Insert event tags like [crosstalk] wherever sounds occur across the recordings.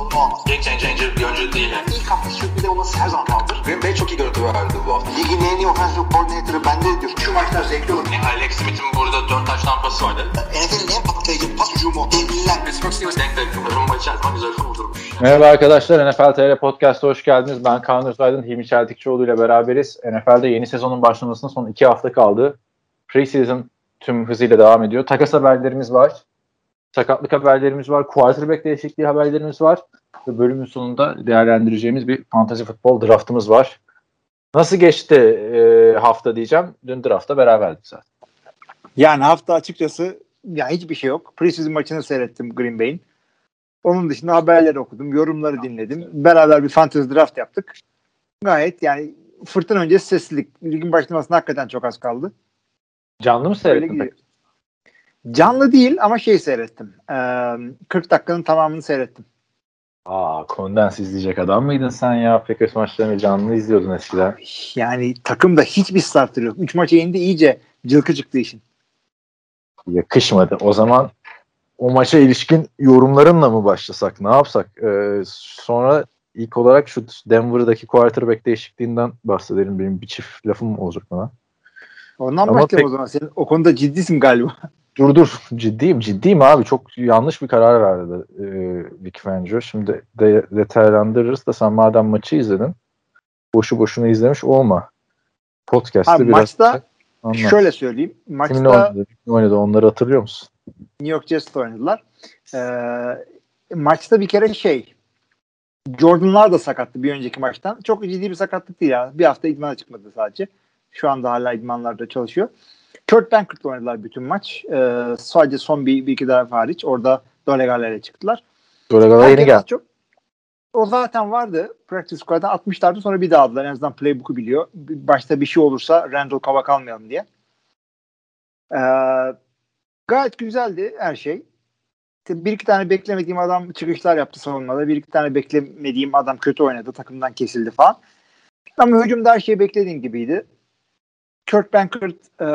sorunu olmaz. Game changer bir oyuncu değil. Yani. İlk hafta sürpriz olması her zaman kaldır. Green Bay çok iyi görüntü verdi bu hafta. Ligin en iyi offensive coordinator'ı bende diyor. Şu maçlar zevkli olur. Yani Alex Smith'in burada 4 taş tampası vardı. NFL'in en patlayıcı pas hücumu. Devliler. Pittsburgh Steelers denk denk. Rumba içerisinde güzel kurdurmuş. Merhaba arkadaşlar, NFL TR Podcast'a hoş geldiniz. Ben Kaan Özaydın, Hilmi Çeltikçioğlu ile beraberiz. NFL'de yeni sezonun başlamasına son iki hafta kaldı. Preseason tüm hızıyla devam ediyor. Takas haberlerimiz var. Sakatlık haberlerimiz var. Quarterback değişikliği haberlerimiz var. Ve bölümün sonunda değerlendireceğimiz bir fantasy futbol draftımız var. Nasıl geçti e, hafta diyeceğim. Dün draftta beraberdik zaten. Yani hafta açıkçası ya hiçbir şey yok. Preseason maçını seyrettim Green Bay'in. Onun dışında haberleri okudum, yorumları dinledim. Beraber bir fantasy draft yaptık. Gayet yani fırtına öncesi sessizlik. Ligin başlamasına hakikaten çok az kaldı. Canlı mı seyrettin peki? Canlı değil ama şey seyrettim. Ee, 40 dakikanın tamamını seyrettim. Aa, kondens izleyecek adam mıydın sen ya? Packers maçlarını canlı izliyordun eskiden. Yani takımda hiçbir starter yok. 3 maça indi iyice cılkı çıktı işin. yakışmadı. O zaman o maça ilişkin yorumlarınla mı başlasak? Ne yapsak? Ee, sonra ilk olarak şu Denver'daki quarterback değişikliğinden bahsedelim. Benim bir çift lafım olacak bana. Ondan Ama başlayalım pek- o zaman. Senin o konuda ciddisin galiba. Dur dur. Ciddiyim. Ciddiyim abi. Çok yanlış bir karar verdi e, Vic Fangio. Şimdi de, detaylandırırız da sen madem maçı izledin boşu boşuna izlemiş olma. Podcast'te Abi biraz maçta anlat. Şöyle söyleyeyim. Maçta oynadı? Kim oynadı? Onları hatırlıyor musun? New York Jets'le oynadılar. Ee, maçta bir kere şey Jordan'lar da sakattı bir önceki maçtan. Çok ciddi bir sakatlık değil ya. Bir hafta idmana çıkmadı sadece. Şu anda hala idmanlarda çalışıyor. Kurt Bankert'la oynadılar bütün maç. Ee, sadece son bir, bir iki daha hariç. Orada Dolegaler'e çıktılar. Dolegala yeni geldi. Çok, o zaten vardı. Practice squad'dan 60'lardı sonra bir daha aldılar. En azından playbook'u biliyor. Başta bir şey olursa Randall Kava kalmayalım diye. Ee, gayet güzeldi her şey. İşte bir iki tane beklemediğim adam çıkışlar yaptı savunmada. Bir iki tane beklemediğim adam kötü oynadı. Takımdan kesildi falan. Ama hücumda her şey beklediğim gibiydi. Kurt Bankert e,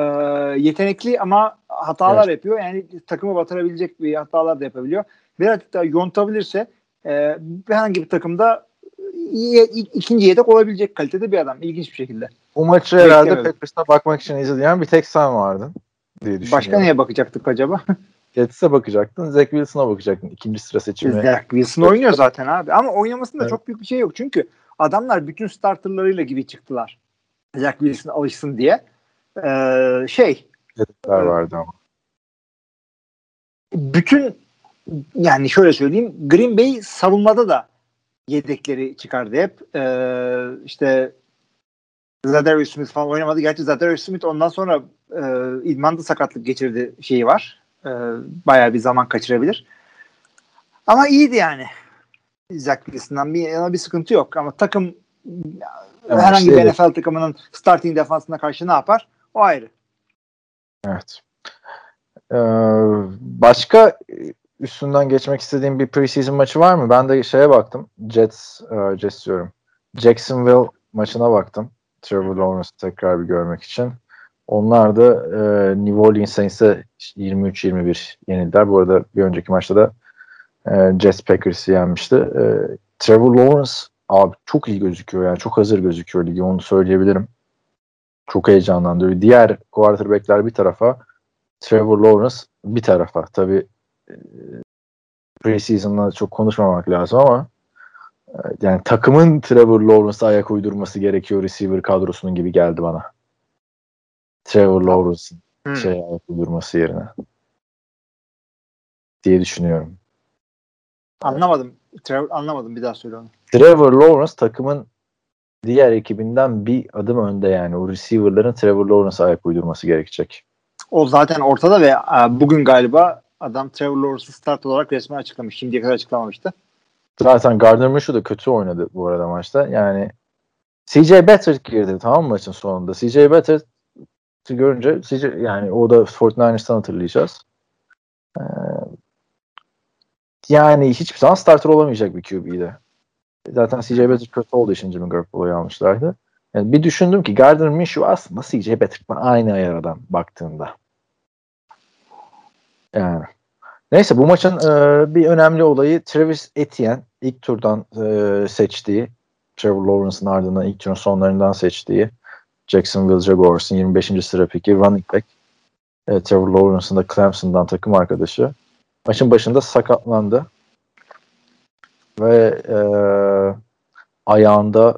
yetenekli ama hatalar yapıyor. Yani takımı batırabilecek bir hatalar da yapabiliyor. Birazcık daha yontabilirse e, herhangi bir takımda ikinci yedek olabilecek kalitede bir adam. İlginç bir şekilde. Bu maçı herhalde. Packers'a bakmak için izleyen bir tek sen vardın diye düşünüyorum. Başka neye bakacaktık acaba? [laughs] Jets'e bakacaktın, Zach Wilson'a bakacaktın ikinci sıra seçimi. Zach Wilson oynuyor zaten abi. Ama oynamasında Evet. çok büyük bir şey yok. Çünkü adamlar bütün starterlarıyla gibi çıktılar. Zach Wilson alışsın diye. Ee, şey Yedekler vardı ama. bütün yani şöyle söyleyeyim Green Bay savunmada da yedekleri çıkardı hep. Ee, işte Zadarius Smith falan oynamadı. Gerçi Zadarius Smith ondan sonra e, idmanda sakatlık geçirdi şeyi var. E, bayağı bir zaman kaçırabilir. Ama iyiydi yani. Zach Wilson'dan bir, yana bir sıkıntı yok. Ama takım Evet, herhangi işte bir evet. NFL takımının starting defansına karşı ne yapar? O ayrı. Evet. Ee, başka üstünden geçmek istediğim bir preseason maçı var mı? Ben de şeye baktım. Jets, e, Jets diyorum. Jacksonville maçına baktım. Trevor Lawrence'ı tekrar bir görmek için. Onlar da e, New Orleans Saints'e 23-21 yenildiler. Bu arada bir önceki maçta da e, Jets Packers'ı yenmişti. E, Trevor Lawrence abi çok iyi gözüküyor yani çok hazır gözüküyor ligi onu söyleyebilirim. Çok heyecanlandırıyor. Diğer quarterback'ler bir tarafa Trevor Lawrence bir tarafa. Tabii e, preseason'da çok konuşmamak lazım ama e, yani takımın Trevor Lawrence'a ayak uydurması gerekiyor receiver kadrosunun gibi geldi bana. Trevor Lawrence'ın Hmm. şey ayak uydurması yerine diye düşünüyorum. Anlamadım. Trevor, anlamadım bir daha söyle onu. Trevor Lawrence takımın diğer ekibinden bir adım önde yani. O receiver'ların Trevor Lawrence'a ayak uydurması gerekecek. O zaten ortada ve e, bugün galiba adam Trevor Lawrence'ı start olarak resmen açıklamış. Şimdiye kadar açıklamamıştı. Zaten Gardner Minshew da kötü oynadı bu arada maçta. Yani CJ Beathard girdi tamam mı maçın sonunda. CJ Beathard görünce CJ, yani o da 49ers'tan hatırlayacağız. Ee, yani hiçbir zaman starter olamayacak bir QB'de. Zaten CJ Beathard kötü olduğu için Jimmy Garoppolo'yu almışlardı. Yani bir düşündüm ki Gardner Minshew aslında CJ Beathard'la aynı ayar adam baktığında. Yani. Neyse bu maçın e, bir önemli olayı Travis Etienne ilk turdan e, seçtiği Trevor Lawrence'ın ardından ilk turun sonlarından seçtiği Jacksonville Jaguars'ın 25. sıra peki running back e, Trevor Lawrence'ın da Clemson'dan takım arkadaşı maçın başında sakatlandı ve e, ayağında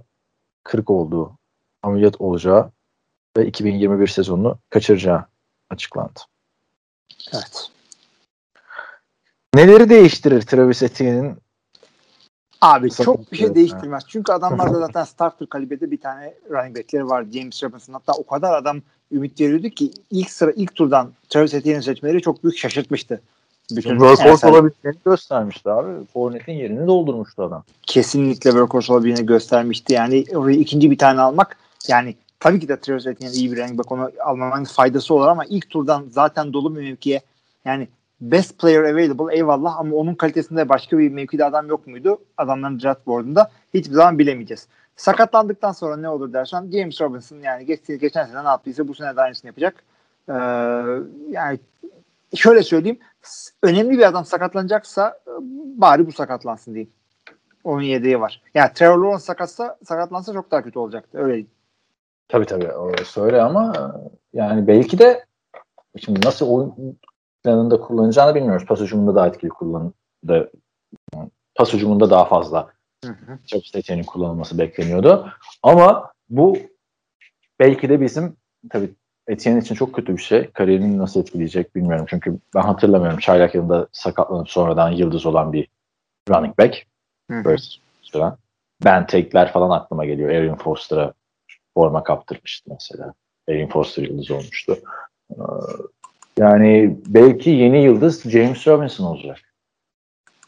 kırık olduğu ameliyat olacağı ve 2021 sezonunu kaçıracağı açıklandı. Evet. Neleri değiştirir Travis Etienne'in Abi Sakın çok bir şey evet, değiştirmez. Çünkü adamlarda [laughs] zaten starter kalibrede bir tane running back'leri var. James Robinson hatta o kadar adam ümit veriyordu ki ilk sıra ilk turdan Travis Etienne'i seçmeleri çok büyük şaşırtmıştı. Bütün workhorse olabileceğini göstermişti abi. Fournette'in yerini doldurmuştu adam. kesinlikle workhorse olabileceğini göstermişti. Yani oraya ikinci bir tane almak yani tabii ki de Travis Etienne iyi bir running back onu almanın faydası olur ama ilk turdan zaten dolu bir mevkiye yani best player available eyvallah ama onun kalitesinde başka bir mevkide adam yok muydu? Adamların draft board'unda hiçbir zaman bilemeyeceğiz. Sakatlandıktan sonra ne olur dersen James Robinson yani geç, geçen sene ne yaptıysa bu sene de aynısını yapacak. Ee, yani şöyle söyleyeyim önemli bir adam sakatlanacaksa e, bari bu sakatlansın diyeyim. Onun yedeği var. Yani Trevor Lawrence sakatsa, sakatlansa çok daha kötü olacaktı. Öyle Tabii tabii o söyle ama yani belki de şimdi nasıl oyun planında kullanacağını bilmiyoruz. Pas hücumunda daha etkili kullanıldı. Pas hücumunda daha fazla Hı hı. Travis Etienne'in kullanılması bekleniyordu. Ama bu belki de bizim tabii Etienne için çok kötü bir şey. Kariyerini nasıl etkileyecek bilmiyorum. Çünkü ben hatırlamıyorum. Çaylak yılında sakatlanıp sonradan yıldız olan bir running back. Hı. Böyle süren. Ben take'ler falan aklıma geliyor. Aaron Foster'a forma kaptırmıştı mesela. Aaron Foster yıldız olmuştu. Ee, Yani belki yeni yıldız James Robinson olacak.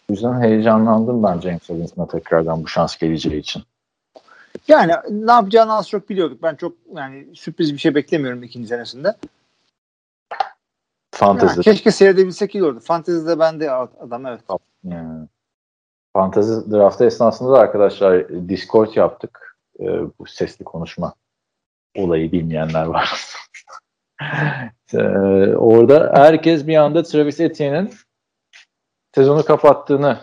O yüzden heyecanlandım ben James Robinson'a tekrardan bu şans geleceği için. Yani ne yapacağını az çok biliyorduk. Ben çok yani sürpriz bir şey beklemiyorum ikinci senesinde. Fantezi. Yani keşke seyredebilsek iyi olurdu. Fantezide ben de adam evet. Yani. Fantezi draftı esnasında da arkadaşlar Discord yaptık. Ee, bu sesli konuşma olayı bilmeyenler var. [laughs] Ee, orada herkes bir anda Travis Etienne'in sezonu kapattığını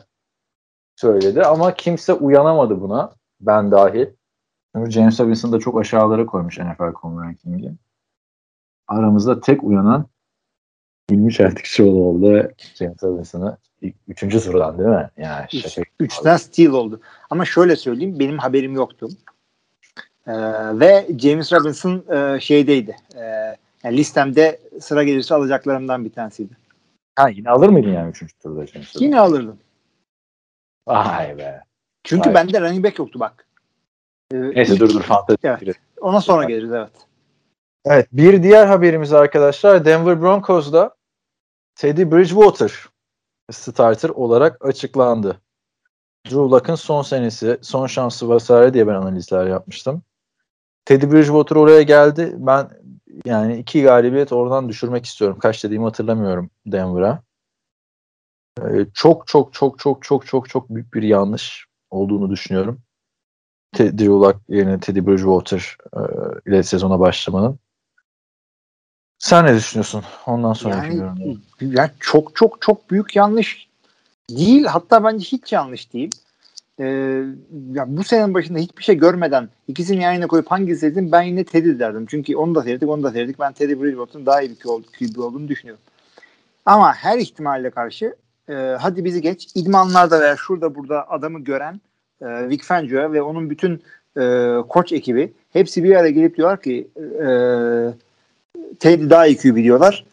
söyledi ama kimse uyanamadı buna. Ben dahil. Çünkü James Robinson da çok aşağılara koymuş NFL.com ranking'i. Aramızda tek uyanan Hilmi Çeltikçioğlu oldu ve James Robinson'ı üçüncü sıradan değil mi? Yani Üç, şaka. üçten steal oldu. Ama şöyle söyleyeyim benim haberim yoktu. Ee, ve James Robinson e, şeydeydi. E, yani listemde sıra gelirse alacaklarımdan bir tanesiydi. Ha yine alır mıydın yani üçüncü turda James Robinson? Yine alırdım. Vay be. Çünkü Vay. bende running back yoktu bak. Ee, Neyse ilk- dur dur fantezi. Evet. Ona sonra geliriz evet. Evet bir diğer haberimiz arkadaşlar Denver Broncos'da Teddy Bridgewater starter olarak açıklandı. Drew Luck'ın son senesi, son şansı vesaire diye ben analizler yapmıştım. Teddy Bridgewater oraya geldi. Ben yani iki galibiyet oradan düşürmek istiyorum. Kaç dediğimi hatırlamıyorum Denver'a. Ee, çok çok çok çok çok çok çok büyük bir yanlış olduğunu düşünüyorum. Te- Drew Luck yerine Teddy Bridgewater e, ile sezona başlamanın. Sen ne düşünüyorsun? Ondan sonraki Yani, yorumları. yani çok çok çok büyük yanlış değil. Hatta bence hiç yanlış değil. Ee, ya bu senenin başında hiçbir şey görmeden ikisini yan yana koyup hangisi dedim ben yine Teddy derdim. Çünkü onu da seyrettik onu da seyrettik. Ben Teddy Bridgewater'ın daha iyi bir QB olduğunu düşünüyorum. Ama her ihtimalle karşı e, hadi bizi geç idmanlarda veya şurada burada adamı gören e, Vic Fangio ve onun bütün e, koç ekibi hepsi bir araya gelip diyorlar ki e, Teddy daha iyi QB diyorlar.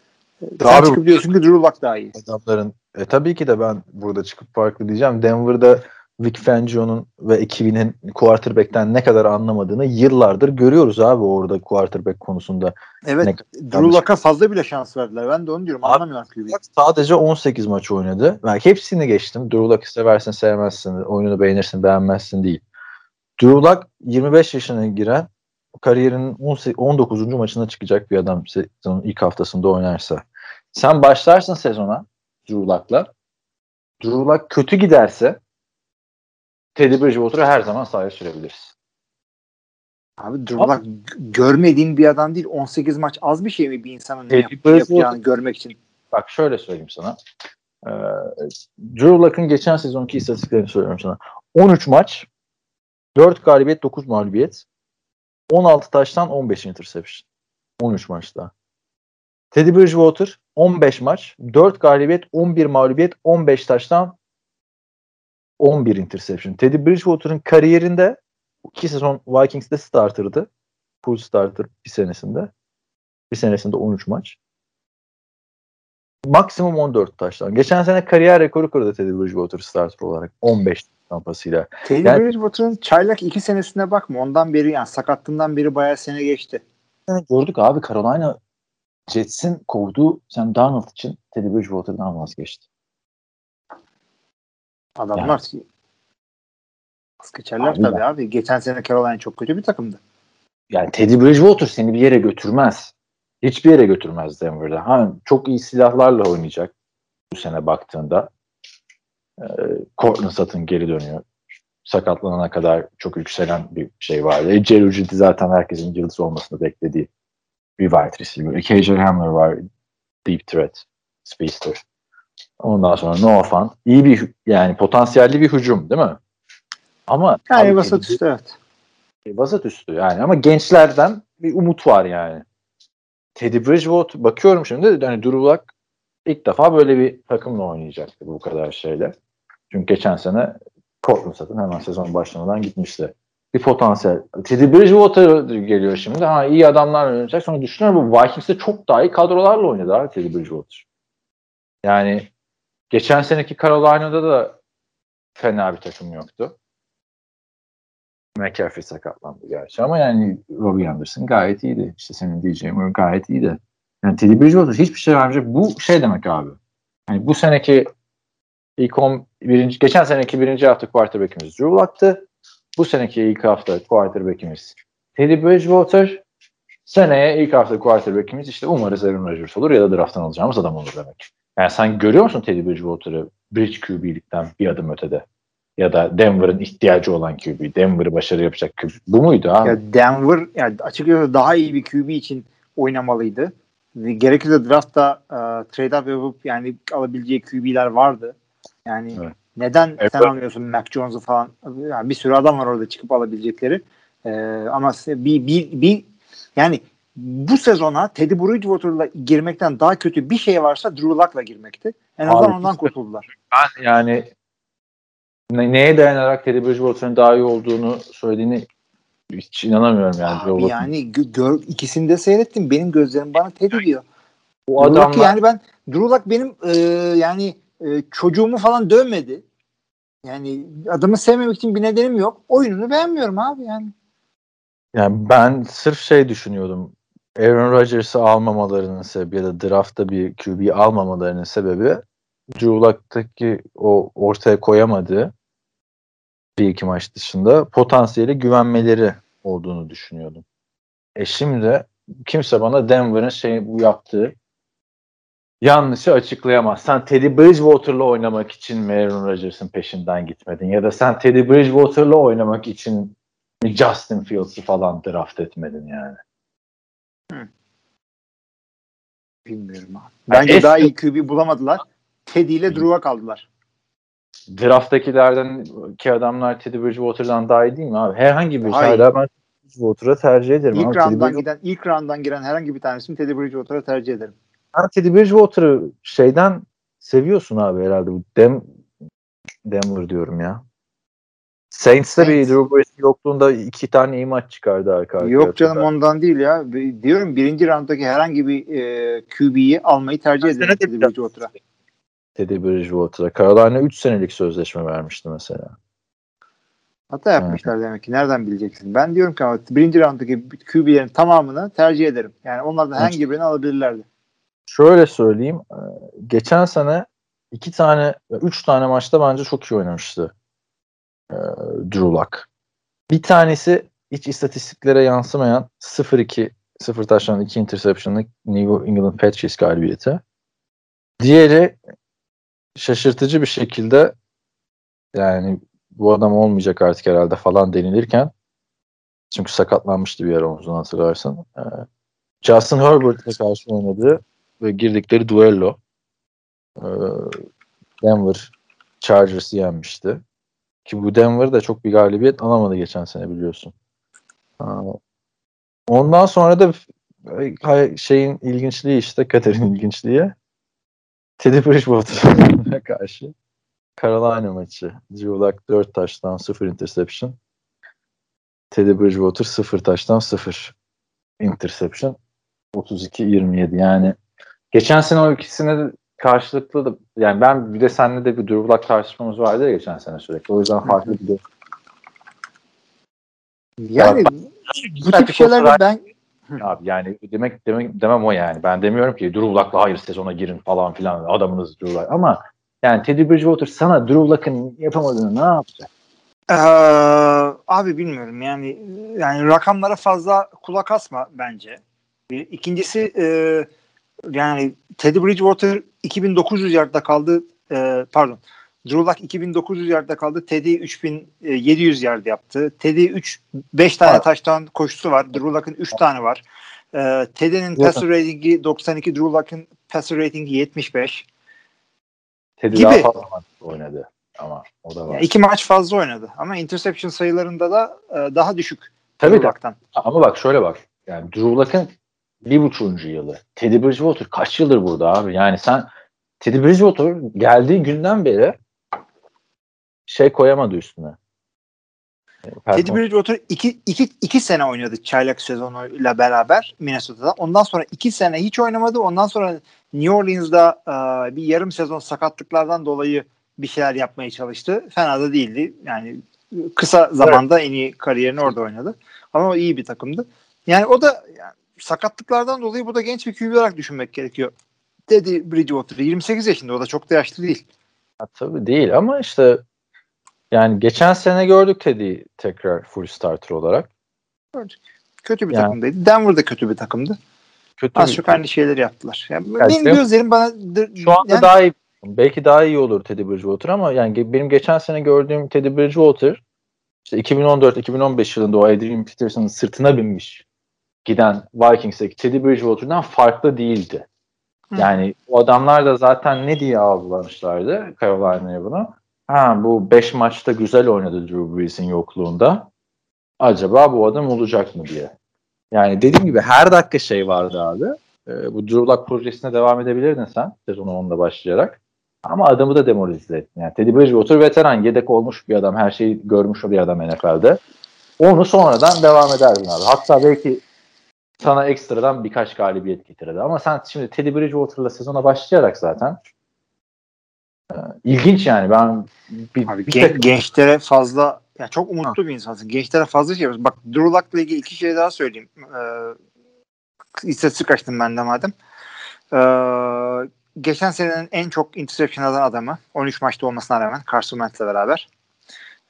Sen Abi- çıkıp diyorsun ki Drew Luck daha iyi. adamların e, tabii ki de ben burada çıkıp farklı diyeceğim. Denver'da Vic Fangio'nun ve ekibinin quarterback'ten ne kadar anlamadığını yıllardır görüyoruz abi orada quarterback konusunda. Evet. Ne- Drew. Luck'a fazla bile şans verdiler. Ben de onu diyorum. Abi- Anlamıyorum. Sadece 18 maç oynadı. Ben hepsini geçtim. Drew Luck'ı seversin sevmezsin. Oyununu beğenirsin beğenmezsin değil. Drew Luck 25 yaşına giren kariyerinin 18 19. maçına çıkacak bir adam sezonun ilk haftasında oynarsa. Sen başlarsın sezona Drew Luck'la. Drew Luck kötü giderse Teddy Bridgewater'ı her zaman sahaya sürebiliriz. Abi Drew Lock görmediğin bir adam değil. 18 maç az bir şey mi bir insanın ne yap- Teddy yapacağını görmek için? Bak şöyle söyleyeyim sana. Ee, Drew Luck'ın geçen sezonki istatistiklerini söylüyorum sana. 13 maç, 4 galibiyet, 9 mağlubiyet, 16 taştan 15 interception. 13 maçta. Teddy Bridgewater 15 maç, 4 galibiyet, 11 mağlubiyet, 15 taştan 11 interception. Teddy Bridgewater'ın kariyerinde 2 sezon Vikings'te starter'dı. Full starter bir senesinde. Bir senesinde 13 maç. Maksimum 14 taştan. Geçen sene kariyer rekoru kırdı Teddy Bridgewater starter olarak. 15 tampasıyla. Teddy Yani- Bridgewater'ın çaylak iki senesine bakma. Ondan beri yani sakatlığından beri bayağı sene geçti. Gördük abi Carolina Jets'in kovduğu Sam Darnold için Teddy Bridgewater'dan vazgeçti. Adamlar yani. geçerler Abi tabii ben- abi. Geçen sene Carolina çok kötü bir takımdı. Yani Teddy Bridgewater seni bir yere götürmez. Hiçbir yere götürmez Denver'da. Ha, çok iyi silahlarla oynayacak bu sene baktığında. Ee, Cortland Sutton geri dönüyor. Sakatlanana kadar çok yükselen bir şey vardı. E, Jerry zaten herkesin yıldız olmasını beklediği bir wide receiver. KJ Hamler var. Deep threat. Speedster. Ondan sonra Noah Fant. İyi bir yani potansiyelli bir hücum değil mi? Ama Yani abi vasat üstü evet. vasat üstü yani ama gençlerden bir umut var yani. Teddy Bridgewater bakıyorum şimdi hani Drew Luck ilk defa böyle bir takımla oynayacaktı bu kadar şeyle. Çünkü geçen sene Cortland Sutton hemen sezon başlamadan gitmişti. Bir potansiyel. Teddy Bridgewater geliyor şimdi. Ha iyi adamlarla oynayacak. Sonra düşünüyorum bu Vikings'te çok daha iyi kadrolarla oynadı abi Teddy Bridgewater. Yani geçen seneki Carolina'da da fena bir takım yoktu. McCaffrey sakatlandı gerçi ama yani Robbie Anderson gayet iyiydi. İşte senin diyeceğin gayet iyiydi. Yani Teddy Bridgewater hiçbir şey vermeyecek. Bu şey demek abi. Yani bu seneki ilk 10, birinci, geçen seneki birinci hafta quarterback'imiz Drew Luck'tı. Bu seneki ilk hafta quarterback'imiz Teddy Bridgewater. Seneye ilk hafta quarterback'imiz işte umarız Aaron Rodgers olur ya da drafttan alacağımız adam olur demek. Yani sen görüyor musun Teddy Bridgewater'ı Bridge QB'likten bir adım ötede? Ya da Denver'ın ihtiyacı olan QB. Denver'ı başarı yapacak QB. Bu muydu abi? Ya Denver yani açıkçası daha iyi bir QB için oynamalıydı. Gerekirse draftta e, trade up yapıp yani alabileceği QB'ler vardı. Yani Evet. neden Evet. sen almıyorsun Mac Jones'u falan? Yani bir sürü adam var orada çıkıp alabilecekleri. E, ama bir, bir, bir yani bu sezona Teddy Bridgewater'la girmekten daha kötü bir şey varsa Drew Luck'la girmekti. En azından Abi, ondan kurtuldular. Ben yani ne- neye dayanarak Teddy Bridgewater'ın daha iyi olduğunu söylediğini hiç inanamıyorum yani. Abi yani gö- gör, ikisini de seyrettim. Benim gözlerim bana Teddy diyor. Bu Drew Luck adamlar yani ben Drew Luck benim e, yani e, çocuğumu falan dövmedi. Yani adamı sevmemek için bir nedenim yok. Oyununu beğenmiyorum abi yani. yani ben sırf şey düşünüyordum. Aaron Rodgers'ı almamalarının sebebi ya da draftta bir QB almamalarının sebebi Drew Luck'taki o ortaya koyamadığı bir iki maç dışında potansiyeli güvenmeleri olduğunu düşünüyordum. E şimdi kimse bana Denver'ın şey bu yaptığı yanlışı açıklayamaz. Sen Teddy Bridgewater'la oynamak için mi Aaron Rodgers'ın peşinden gitmedin? Ya da sen Teddy Bridgewater'la oynamak için Justin Fields'ı falan draft etmedin yani? Bilmiyorum abi. Bence eski- daha iyi QB bulamadılar. Teddy ile Drew'a kaldılar. Draft'takilerden ki adamlar Teddy Bridgewater'dan daha iyi değil mi abi? Herhangi bir hala ben Bridgewater'a tercih ederim. İlk abi. Rounddan giden ilk rounddan giren herhangi bir tanesini Teddy Bridgewater'a tercih ederim. Ben Teddy Bridgewater'ı şeyden seviyorsun abi herhalde. Bu Dem Denver diyorum ya. Saints'te bir Saints. Drew Brees'in yokluğunda iki tane iyi maç çıkardı arka arkaya. Yok canım hatırlar. ondan değil ya. Diyorum birinci rounddaki herhangi bir e, QB'yi almayı tercih ederim sene de Teddy Bridgewater'a. Teddy Bridgewater'a. Carolina 3 senelik sözleşme vermişti mesela. Hata yapmışlar demek ki. Nereden bileceksin? Ben diyorum ki ama birinci rounddaki QB'lerin tamamını tercih ederim. Yani onlardan herhangi birini alabilirlerdi. Şöyle söyleyeyim. e, Geçen sene iki tane, üç tane maçta bence çok iyi oynamıştı. E, Drew Luck. Bir tanesi hiç istatistiklere yansımayan 0-2 0 taştan 2 interception'lık New England Patriots galibiyeti. Diğeri şaşırtıcı bir şekilde yani bu adam olmayacak artık herhalde falan denilirken Çünkü sakatlanmıştı bir ara omzunu hatırlarsan. Ee, Justin Herbert'e karşı oynadı ve girdikleri duello ee, Denver Chargers'ı yenmişti. Ki bu Denver da çok bir galibiyet alamadı geçen sene biliyorsun. Ondan sonra da şeyin ilginçliği işte Kater'in [laughs] ilginçliği Teddy Bridgewater'a [laughs] karşı Carolina maçı. Drew Luck 4 taştan 0 interception. Teddy Bridgewater 0 taştan 0 interception. 32-27 yani geçen sene o ikisine karşılıklı da yani ben bir de seninle de bir Luck tartışmamız vardı ya geçen sene sürekli. O yüzden farklı bir de yani bu tip şeylerde ben Abi yani demek, demek demem o yani. Ben demiyorum ki Drew Luck'la hayır sezona girin falan filan adamınız Drew Luck. Ama yani Teddy Bridgewater sana Drew Luck'ın yapamadığını ne yapacak? Ee, abi bilmiyorum yani yani rakamlara fazla kulak asma bence. Bir, ikincisi e, yani Teddy Bridgewater 2900 yardda kaldı e, pardon Drew Luck 2900 yardda kaldı. Teddy 3700 yard yaptı. Teddy 3 5 tane evet. taştan koşusu var. Drew Luck'ın 3 tane var. Ee, Teddy'nin passer ratingi 92, Drew Luck'ın passer ratingi 75. Teddy gibi. daha fazla maç oynadı ama o da var. Yani iki maç fazla oynadı ama interception sayılarında da e, daha düşük. Tabii Drew Luck'tan. Ama bak şöyle bak. Yani Drew Luck'ın bir buçuğuncu yılı. Teddy Bridgewater kaç yıldır burada abi? Yani sen Teddy Bridgewater geldiği günden beri şey koyamadı üstüne. Teddy Bridgewater iki, iki, iki sene oynadı çaylak sezonuyla beraber Minnesota'da. Ondan sonra iki sene hiç oynamadı. Ondan sonra New Orleans'da e, bir yarım sezon sakatlıklardan dolayı bir şeyler yapmaya çalıştı. Fena da değildi. Yani kısa zamanda evet. en iyi kariyerini orada oynadı. Ama o iyi bir takımdı. Yani o da yani, sakatlıklardan dolayı bu da genç bir QB olarak düşünmek gerekiyor. Teddy Bridgewater 28 yaşında o da çok da yaşlı değil. Ha, tabii değil ama işte yani geçen sene gördük Teddy tekrar full starter olarak. Gördük. Kötü bir yani, takımdaydı. Denver da kötü bir takımdı. Kötü Az çok aynı şeyleri yaptılar. Yani yani benim işte, gözlerim bana şu anda yani, daha iyi belki daha iyi olur Teddy Bridgewater ama yani benim geçen sene gördüğüm Teddy Bridgewater işte 2014-2015 yılında o Adrian Peterson'ın sırtına binmiş giden Vikings'teki Teddy Bridgewater'dan farklı değildi. Yani Hı. o adamlar da zaten ne diye algılamışlardı Carolina'ya bunu? ha bu 5 maçta güzel oynadı Drew Brees'in yokluğunda. Acaba bu adam olacak mı diye. Yani dediğim gibi her dakika şey vardı abi. Ee, bu Drew Lock projesine devam edebilirdin sen sezonu 10'da başlayarak. Ama adamı da demoralize ettin. Yani Teddy Bridgewater veteran, yedek olmuş bir adam. Her şeyi görmüş bir adam NFL'de. Onu sonradan devam ederdin abi. Hatta belki sana ekstradan birkaç galibiyet getirdi. Ama sen şimdi Teddy Bridgewater'la sezona başlayarak zaten ee, ilginç yani ben bir, Abi, bir gen, tek... gençlere fazla ya çok umutlu ha. bir insansın. Gençlere fazla şey yapıyorsun. Bak Drew Luck'la ilgili iki şey daha söyleyeyim. Ee, istatistik açtım ben de madem. Ee, geçen senenin en çok interception alan adamı 13 maçta olmasına rağmen Carson Wentz'le beraber.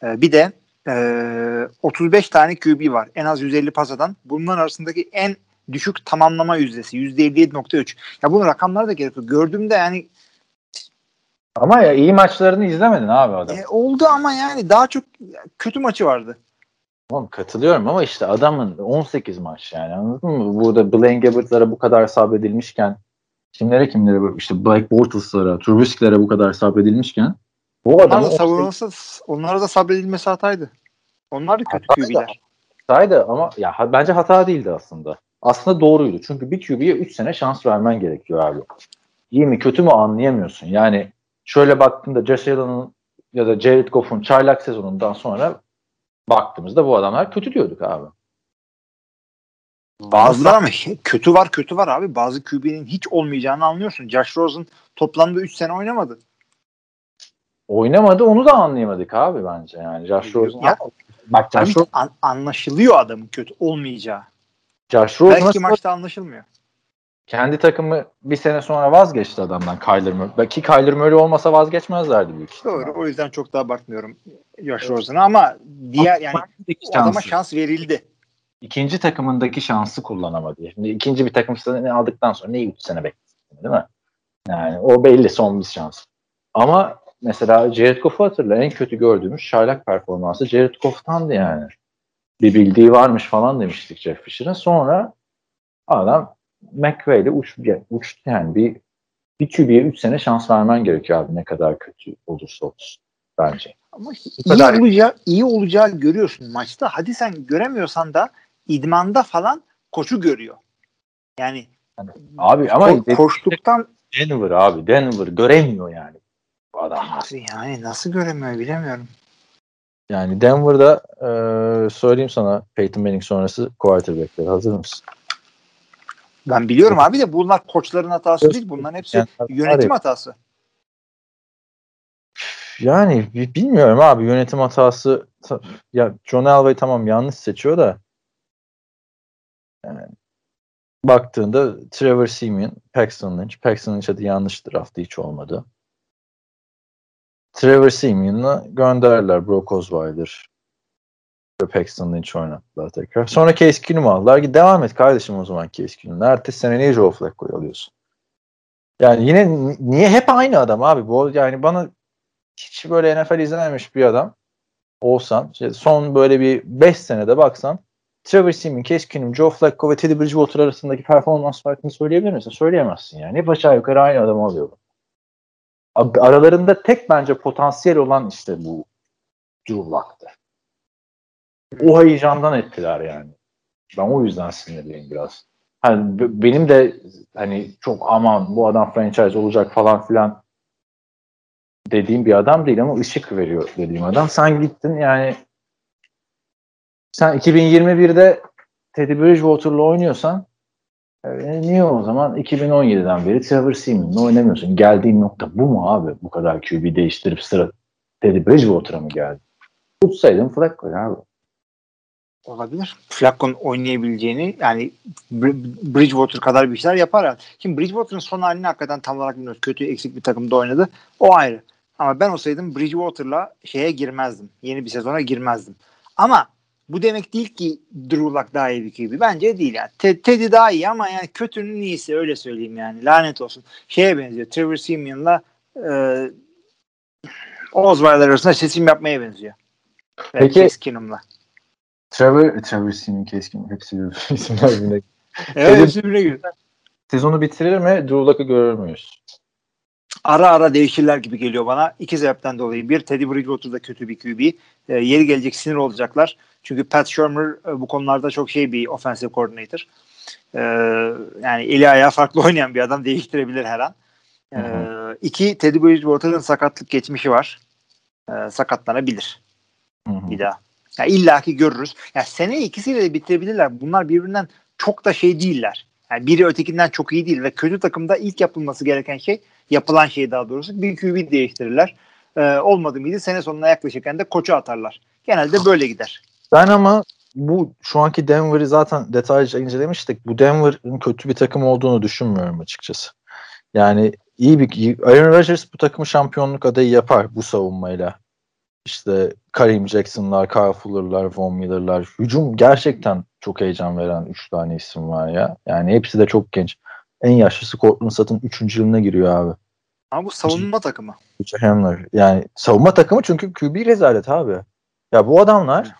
Ee, bir de e, 35 tane QB var. En az 150 pas atan. Bunların arasındaki en düşük tamamlama yüzdesi. %57.3. Ya bunun rakamları da gerekiyor. Gördüğümde yani ama ya iyi maçlarını izlemedin abi adam. E, oldu ama yani daha çok kötü maçı vardı. Tamam katılıyorum ama işte adamın 18 maç yani anladın mı? Burada Blaine Gabbert'lara bu kadar sabredilmişken kimlere kimlere işte Blake Bortles'lara, Trubisky'lere bu kadar sabredilmişken bu adam savunması onlara da sabredilmesi hataydı. Onlar da kötü QB'ler. Hataydı ama ya bence hata değildi aslında. Aslında doğruydu. Çünkü bir QB'ye 3 sene şans vermen gerekiyor abi. İyi mi kötü mü anlayamıyorsun. Yani şöyle baktığında Josh Allen'ın ya da Jared Goff'un çaylak sezonundan sonra baktığımızda bu adamlar kötü diyorduk abi. Bazıları ama kötü var kötü var abi. Bazı QB'nin hiç olmayacağını anlıyorsun. Josh Rosen toplamda 3 sene oynamadı. Oynamadı onu da anlayamadık abi bence yani. Josh Rosen ya, bak Josh Rosen, an, anlaşılıyor adamın kötü olmayacağı. Josh Rosen Belki maçta anlaşılmıyor kendi takımı bir sene sonra vazgeçti adamdan Kyler Murray. Belki Kyler Murray olmasa vazgeçmezlerdi büyük ihtimalle. Doğru. O yüzden çok daha bakmıyorum Josh Rosen'a ama diğer yani o adama şans verildi. İkinci takımındaki şansı kullanamadı. Şimdi ikinci bir takım ne aldıktan sonra neyi 3 sene beklesin değil mi? Yani o belli son bir şans. Ama mesela Jared Goff'u hatırla en kötü gördüğümüz şaylak performansı Jared Goff'tandı yani. bir bildiği varmış falan demiştik Jeff Fisher'ın. Sonra adam McVay'le uç, uçtu yani bir bir QB'ye 3 sene şans vermen gerekiyor abi ne kadar kötü olursa olsun bence. Ama iyi, kadar- olacağı, iyi olacağı görüyorsun maçta. Hadi sen göremiyorsan da idmanda falan koçu görüyor. Yani Abi ama ko- koştuktan Denver abi Denver göremiyor yani Abi yani nasıl göremiyor bilemiyorum. Yani Denver'da e, söyleyeyim sana Peyton Manning sonrası quarterback'leri hazır mısın? Ben biliyorum abi de bunlar koçların hatası değil. Bunların hepsi Yani- yönetim hatası. Yani bi- bilmiyorum abi yönetim hatası ta- ya John Elway tamam yanlış seçiyor da yani baktığında Trevor Simeon, Paxton Lynch. Paxton Lynch adı yanlış draftı hiç olmadı. Trevor Simeon'la gönderdiler Brock Osweiler ve Paxton Lynch oynattılar tekrar. Sonra Case Keenum aldılar. Git devam et kardeşim o zaman Case Keenum'la. Ertesi sene niye Joe Flacco'yu alıyorsun? Yani yine ni- niye hep aynı adam abi? Bu yani bana hiç böyle NFL izlememiş bir adam olsan işte son böyle bir 5 senede baksan Trevor Simeon, Case Keenum, Joe Flacco ve Teddy Bridgewater arasındaki performans farkını söyleyebilir misin? Söyleyemezsin yani. Hep aşağı yukarı aynı adamı alıyor. Aralarında tek bence potansiyel olan işte bu Drew Luck'tı. O heyecandan ettiler yani. Ben o yüzden sinirliyim biraz. Hani benim de hani çok aman bu adam franchise olacak falan filan dediğim bir adam değil ama ışık veriyor dediğim adam. Sen gittin yani sen 2021'de Teddy Bridgewater'la oynuyorsan e, niye o zaman 2017'den beri Trevor Simeon'la oynamıyorsun? Geldiğin nokta bu mu abi? Bu kadar QB değiştirip sıra Teddy Bridgewater'a mı geldi? Tutsaydın Flacco abi. Olabilir. Flacco'nun oynayabileceğini yani Br- Bridgewater kadar bir şeyler yapar. Yani. Şimdi Bridgewater'ın son halini hakikaten tam olarak bilmiyoruz. Kötü eksik bir takımda oynadı. O ayrı. Ama ben olsaydım Bridgewater'la şeye girmezdim. Yeni bir sezona girmezdim. Ama bu demek değil ki Drew Luck daha iyi bir QB. Bence değil yani. Te- Teddy daha iyi ama yani kötünün iyisi öyle söyleyeyim yani. Lanet olsun. Şeye benziyor. Trevor Simeon'la e, Osweiler arasında seçim yapmaya benziyor. Ve Peki- Case Keenum'la. Trevor, Trevor Simeon, Keskin hepsi isimler birbirine. [laughs] Evet, Teddy- birbirine giriyor. Sezonu bitirir mi? Drew Luck'ı görür müyüz? Ara ara değişirler gibi geliyor bana. İki sebepten dolayı. Bir, Teddy Bridgewater da kötü bir QB. E, yeri gelecek sinir olacaklar. Çünkü Pat Shermer e, bu konularda çok şey bir offensive coordinator. E, yani eli ayağı farklı [laughs] oynayan bir adam değiştirebilir her an. E, Hı iki, Teddy Bridgewater'ın sakatlık geçmişi var. E, sakatlanabilir Hı hı. bir daha. Ya illaki görürüz. Ya sene ikisiyle de bitirebilirler. Bunlar birbirinden çok da şey değiller. Yani biri ötekinden çok iyi değil ve kötü takımda ilk yapılması gereken şey yapılan şey daha doğrusu bir QB değiştirirler. Ee, olmadı mıydı sene sonuna yaklaşırken de koçu atarlar. Genelde böyle gider. Ben ama bu şu anki Denver'ı zaten detaylıca incelemiştik. Bu Denver'ın kötü bir takım olduğunu düşünmüyorum açıkçası. Yani iyi bir Aaron Rodgers bu takımı şampiyonluk adayı yapar bu savunmayla. İşte Kareem Jackson'lar, Kyle Fuller'lar, Von Miller'lar. Hücum gerçekten çok heyecan veren 3 tane isim var ya. Yani hepsi de çok genç. En yaşlısı Cortland Sutton 3. yılına giriyor abi. Ama bu savunma takımı. Hamler. Yani savunma takımı çünkü QB rezalet abi. Ya bu adamlar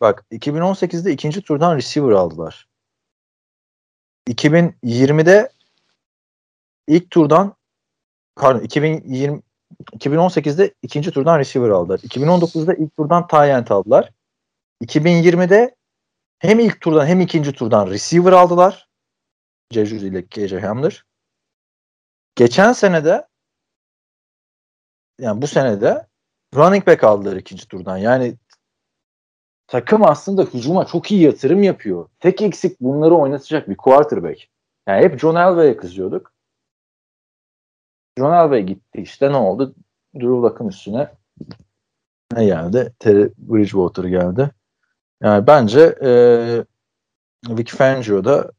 bak 2018'de ikinci turdan receiver aldılar. 2020'de ilk turdan pardon 2020 2018'de ikinci turdan receiver aldılar. 2019'da ilk turdan tight aldılar. 2020'de hem ilk turdan hem ikinci turdan receiver aldılar. Jeju ile KJ Hamler. Geçen senede yani bu senede running back aldılar ikinci turdan. Yani takım aslında hücuma çok iyi yatırım yapıyor. Tek eksik bunları oynatacak bir quarterback. Yani hep John Elway'e kızıyorduk. John Elway gitti işte ne oldu? Drew Luck'ın üstüne ne geldi? Terry Bridgewater geldi. Yani bence e, Vic Fangio da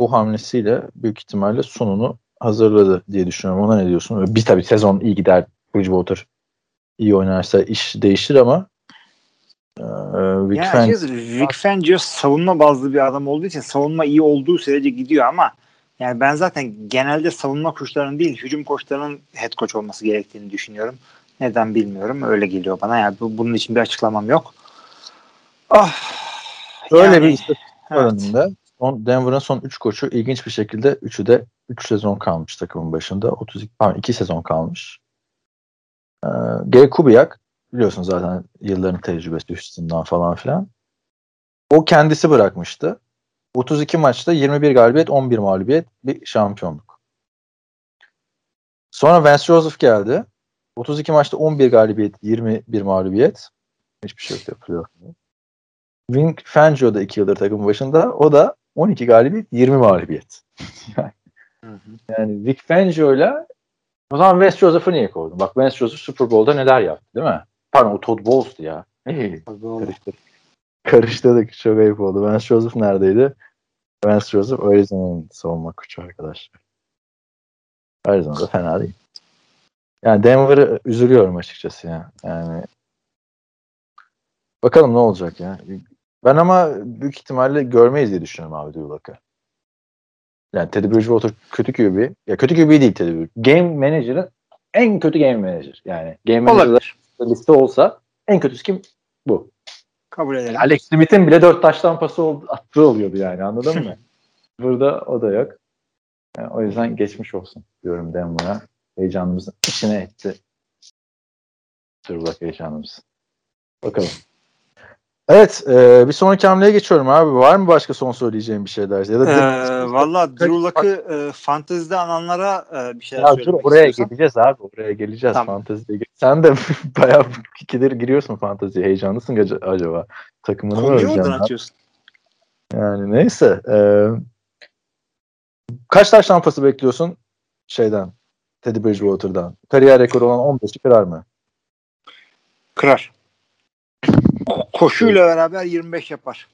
bu hamlesiyle büyük ihtimalle sonunu hazırladı diye düşünüyorum. Ona ne diyorsun? Bir tabii sezon iyi gider. Bridgewater iyi oynarsa iş değişir ama e, Vic Yani Fangio Vic Fangio savunma bazlı bir adam olduğu için savunma iyi olduğu sürece gidiyor ama yani ben zaten genelde savunma koçlarının değil hücum koçlarının head coach olması gerektiğini düşünüyorum. Neden bilmiyorum. Öyle geliyor bana. Yani bu, bunun için bir açıklamam yok. Ah Öyle Yani, bir istatistik evet. önünde. Son, Denver'ın son 3 koçu ilginç bir şekilde 3'ü de 3 sezon kalmış takımın başında. 32 pardon 2 sezon kalmış. Ee, Gary Kubiak biliyorsun zaten yılların tecrübesi Houston'dan falan filan. O kendisi bırakmıştı. 32 maçta 21 galibiyet, 11 mağlubiyet, bir şampiyonluk. Sonra Vance Joseph geldi. 32 maçta 11 galibiyet, 21 mağlubiyet. Hiçbir şey yok yapılıyor. Vin Fangio da 2 yıldır takımın başında. O da 12 galibiyet, 20 mağlubiyet. [laughs] yani, Vic Fangio'yla o zaman Wes Joseph'ı niye koydun? Bak Wes Joseph Super Bowl'da neler yaptı değil mi? Pardon o Todd Bowles'tu ya. Hey, karıştırdık. Karıştırdık. Çok ayıp oldu. Vance Joseph neredeydi? Vance Joseph Arizona'nın savunma koçu arkadaşlar. Arizona'da fena değil. Yani Denver'ı üzülüyorum açıkçası ya. Yani bakalım ne olacak ya. Ben ama büyük ihtimalle görmeyiz diye düşünüyorum abi Duyulak'ı. Yani Teddy Bridgewater kötü QB. Ya kötü QB değil Teddy Bridgewater. Game Manager'ın en kötü Game Manager. Yani Game Manager'da liste olsa en kötüsü kim? Bu. Kabul edelim. Alex Smith'in bile dört taştan pası oldu, attığı oluyordu yani anladın mı? [laughs] Burada o da yok. Yani o yüzden geçmiş olsun diyorum Denver'a. Heyecanımızın içine etti. Dur bak heyecanımız. Bakalım. Evet, e, bir sonraki hamleye geçiyorum abi. Var mı başka son söyleyeceğim bir şeyler? Ya da Ee, Valla Drew Luck'ı e, fantezide ananlara e, bir şeyler ya dur söylemek oraya istiyorsan. geleceğiz abi. Oraya geleceğiz Tamam. fanteziye. Sen de [laughs] bayağı ikidir giriyorsun fanteziye. Heyecanlısın acaba? Takımını mı Konuyu atıyorsun. Yani neyse. E, kaç taş tampası bekliyorsun şeyden? Teddy Bridgewater'dan. Kariyer rekoru olan 15'i kırar mı? Kırar. Ko- Koşuyla beraber 25 yapar.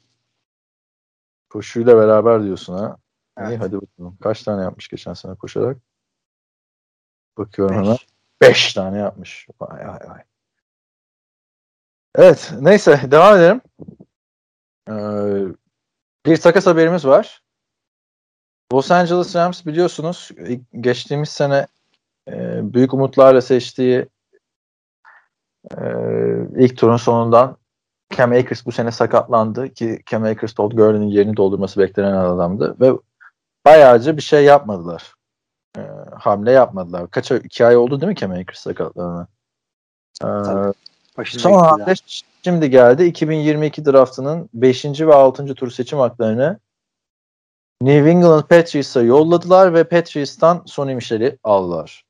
Koşuyla beraber diyorsun ha. İyi Evet. hadi bakalım. Kaç tane yapmış geçen sene koşarak? Bakıyorum Beş. hemen. 5 tane yapmış. Vay vay vay. Evet neyse devam edelim. Ee, bir takas haberimiz var. Los Angeles Rams biliyorsunuz geçtiğimiz sene e, büyük umutlarla seçtiği e, ilk turun sonundan Cam Akers bu sene sakatlandı ki Cam Akers Todd Gurley'nin yerini doldurması beklenen adamdı ve bayağıca bir şey yapmadılar. E, hamle yapmadılar. Kaç ay, iki ay oldu değil mi Cam Akers sakatlanana? E, Son hamle şimdi geldi. 2022 draftının 5. ve 6. tur seçim haklarını New England Patriots'a yolladılar ve Patriots'tan Sonny Michel'i aldılar.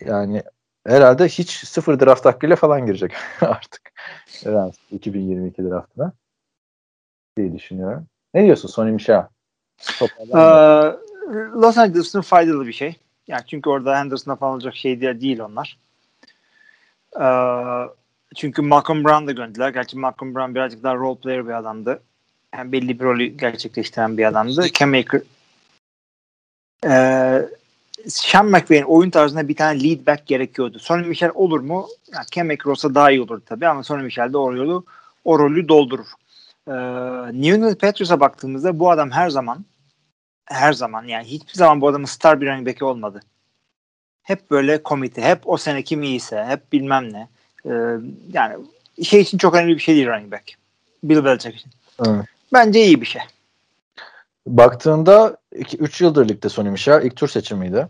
Yani herhalde hiç sıfır draft hakkıyla falan girecek [laughs] artık. Rams 2022 draftına diye düşünüyorum. Ne diyorsun Sonny Michel? Ee, Los Angeles'ın faydalı bir şey. Yani çünkü orada Henderson'a falan olacak şey değil, değil onlar. Ee, çünkü Malcolm Brown da gönderdiler. Gerçi Malcolm Brown birazcık daha role player bir adamdı. Yani belli bir rolü gerçekleştiren bir adamdı. Cam Akers ee, Sean McVay'in oyun tarzında bir tane lead back gerekiyordu. Sonny Michel olur mu? Yani Cam Akers olsa daha iyi olurdu tabii ama Sonny Michel de o rolü, o rolü doldurur. Ee, New England Patriots'a baktığımızda bu adam her zaman her zaman yani hiçbir zaman bu adamın star bir running back'i olmadı. Hep böyle komite, hep o sene kim iyiyse, hep bilmem ne. Ee, yani şey için çok önemli bir şey değil running back. Bill Belichick için. Evet. Bence iyi bir şey. Baktığında 3 yıldır ligde Sonny Michel ilk tur seçimiydi.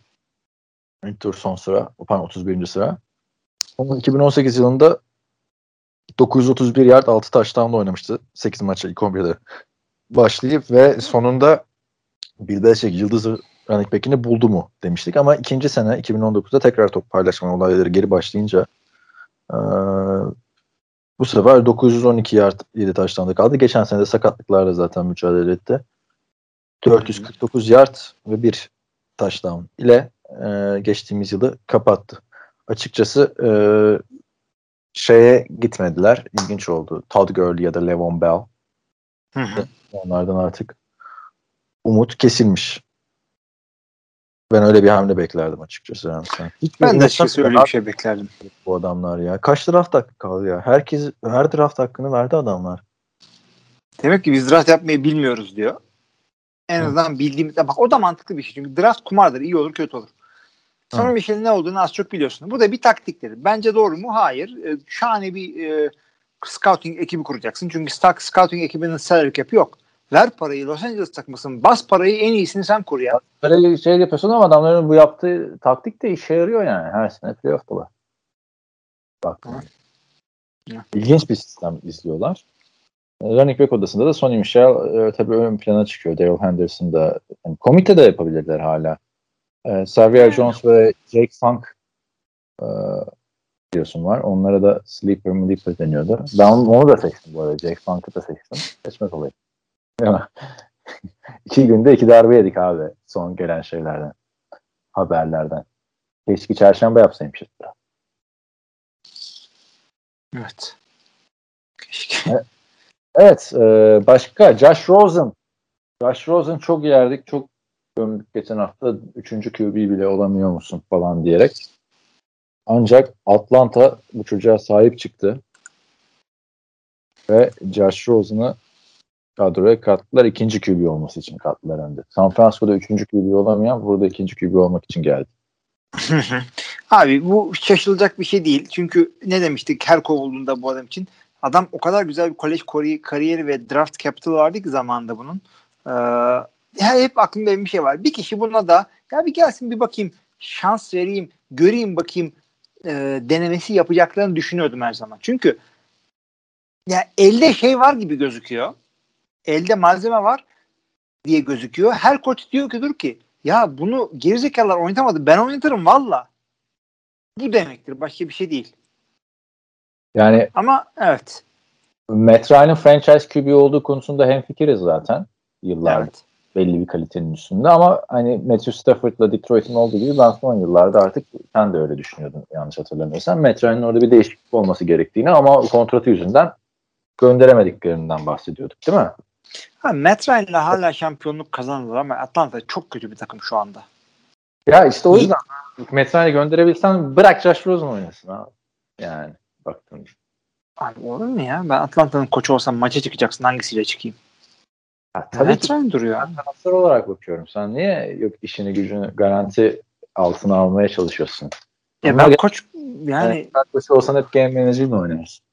İlk tur son sıra. Pardon 31. sıra. Onun 2018 yılında 931 yard 6 taştan oynamıştı. 8 maça ilk 11'de başlayıp ve sonunda Bill Belichick yıldızı running back'ini buldu mu demiştik ama ikinci sene 2019'da tekrar top paylaşma olayları geri başlayınca eee, bu sefer 912 yard 7 taştan da kaldı. Geçen sene de sakatlıklarla zaten mücadele etti. 449 yard ve bir touchdown ile e, geçtiğimiz yılı kapattı. Açıkçası e, şeye gitmediler. İlginç oldu. Todd Gurley ya da Levon Bell. Hı hı. Onlardan artık umut kesilmiş. Ben öyle bir hamle beklerdim açıkçası. Rams'ten. Hiç Ben de açıkçası öyle bir şey beklerdim. bu adamlar ya. Kaç draft hakkı kaldı ya? Herkes her draft hakkını verdi adamlar. Demek ki biz draft yapmayı bilmiyoruz diyor. En Hı. azından bildiğimiz bak o da mantıklı bir şey. Çünkü draft kumardır. iyi olur kötü olur. Sonra Hı. bir şeyin ne olduğunu az çok biliyorsun. Bu da bir taktiktir. Bence doğru mu? Hayır. Ee, şahane bir e, scouting ekibi kuracaksın. Çünkü scouting ekibinin salary cap'i yok. Ver parayı Los Angeles takmasın. Bas parayı en iyisini sen kur ya. Böyle şey yapıyorsun ama adamların bu yaptığı taktik de işe yarıyor yani. Her sene playoff'talar. Bak. İlginç bir sistem izliyorlar. Running back odasında da Sonny Michel e, tabii ön plana çıkıyor. Daryl Henderson da. Yani komite de yapabilirler hala. E, Xavier Jones ve Jake Funk e, diyorsun var. Onlara da Sleeper Sleeper deniyordu. Ben onu, da seçtim bu arada. Jake Funk'ı da seçtim. Seçmez olayım. [laughs] iki günde iki darbe yedik abi son gelen şeylerden. Haberlerden. Keşke çarşamba yapsaymışız. Evet. Keşke. Evet, evet e, başka Josh Rosen. Josh Rosen çok yerdik. Çok gömdük geçen hafta. Üçüncü QB bile olamıyor musun falan diyerek. Ancak Atlanta bu çocuğa sahip çıktı. Ve Josh Rosen'ı kadroya kattılar. ikinci QB olması için kattılar hem de. San Francisco'da üçüncü QB olamayan burada ikinci QB olmak için geldi. [laughs] Abi bu şaşılacak bir şey değil. Çünkü ne demiştik her kovulduğunda bu adam için. Adam o kadar güzel bir kolej kariyeri ve draft capital vardı ki zamanında bunun. Ee, hep aklımda bir şey var. Bir kişi buna da ya bir gelsin bir bakayım şans vereyim, göreyim bakayım e, denemesi yapacaklarını düşünüyordum her zaman. Çünkü ya elde şey var gibi gözüküyor. Elde malzeme var diye gözüküyor. Her koç diyor ki dur ki ya bunu gerizekalılar oynatamadı. Ben oynatırım valla. Bu demektir. Başka bir şey değil. Yani ama evet. Matt Ryan'ın franchise QB olduğu konusunda hemfikiriz zaten yıllardır. Evet. Belli bir kalitenin üstünde ama hani Matthew Stafford'la Detroit'in olduğu gibi ben son yıllarda artık sen de öyle düşünüyordun yanlış hatırlamıyorsam. Matt Ryan'ın orada bir değişiklik olması gerektiğini ama kontratı yüzünden gönderemediklerinden bahsediyorduk değil mi? Ha, Matt Ryan'la hala şampiyonluk kazandılar ama Atlanta çok kötü bir takım şu anda. Ya işte o yüzden Matt Ryan'ı gönderebilsen bırak Josh Rosen oynasın abi. Yani baktığında. Abi olur mu ya? Ben Atlanta'nın koçu olsam maça çıkacaksın hangisiyle çıkayım? Ha, tabii Ryan duruyor. Ben transfer olarak bakıyorum. Sen niye yok işini gücünü garanti altına almaya çalışıyorsun? Ya ben koç yani evet, koç olsan hep game manager mi oynarsın?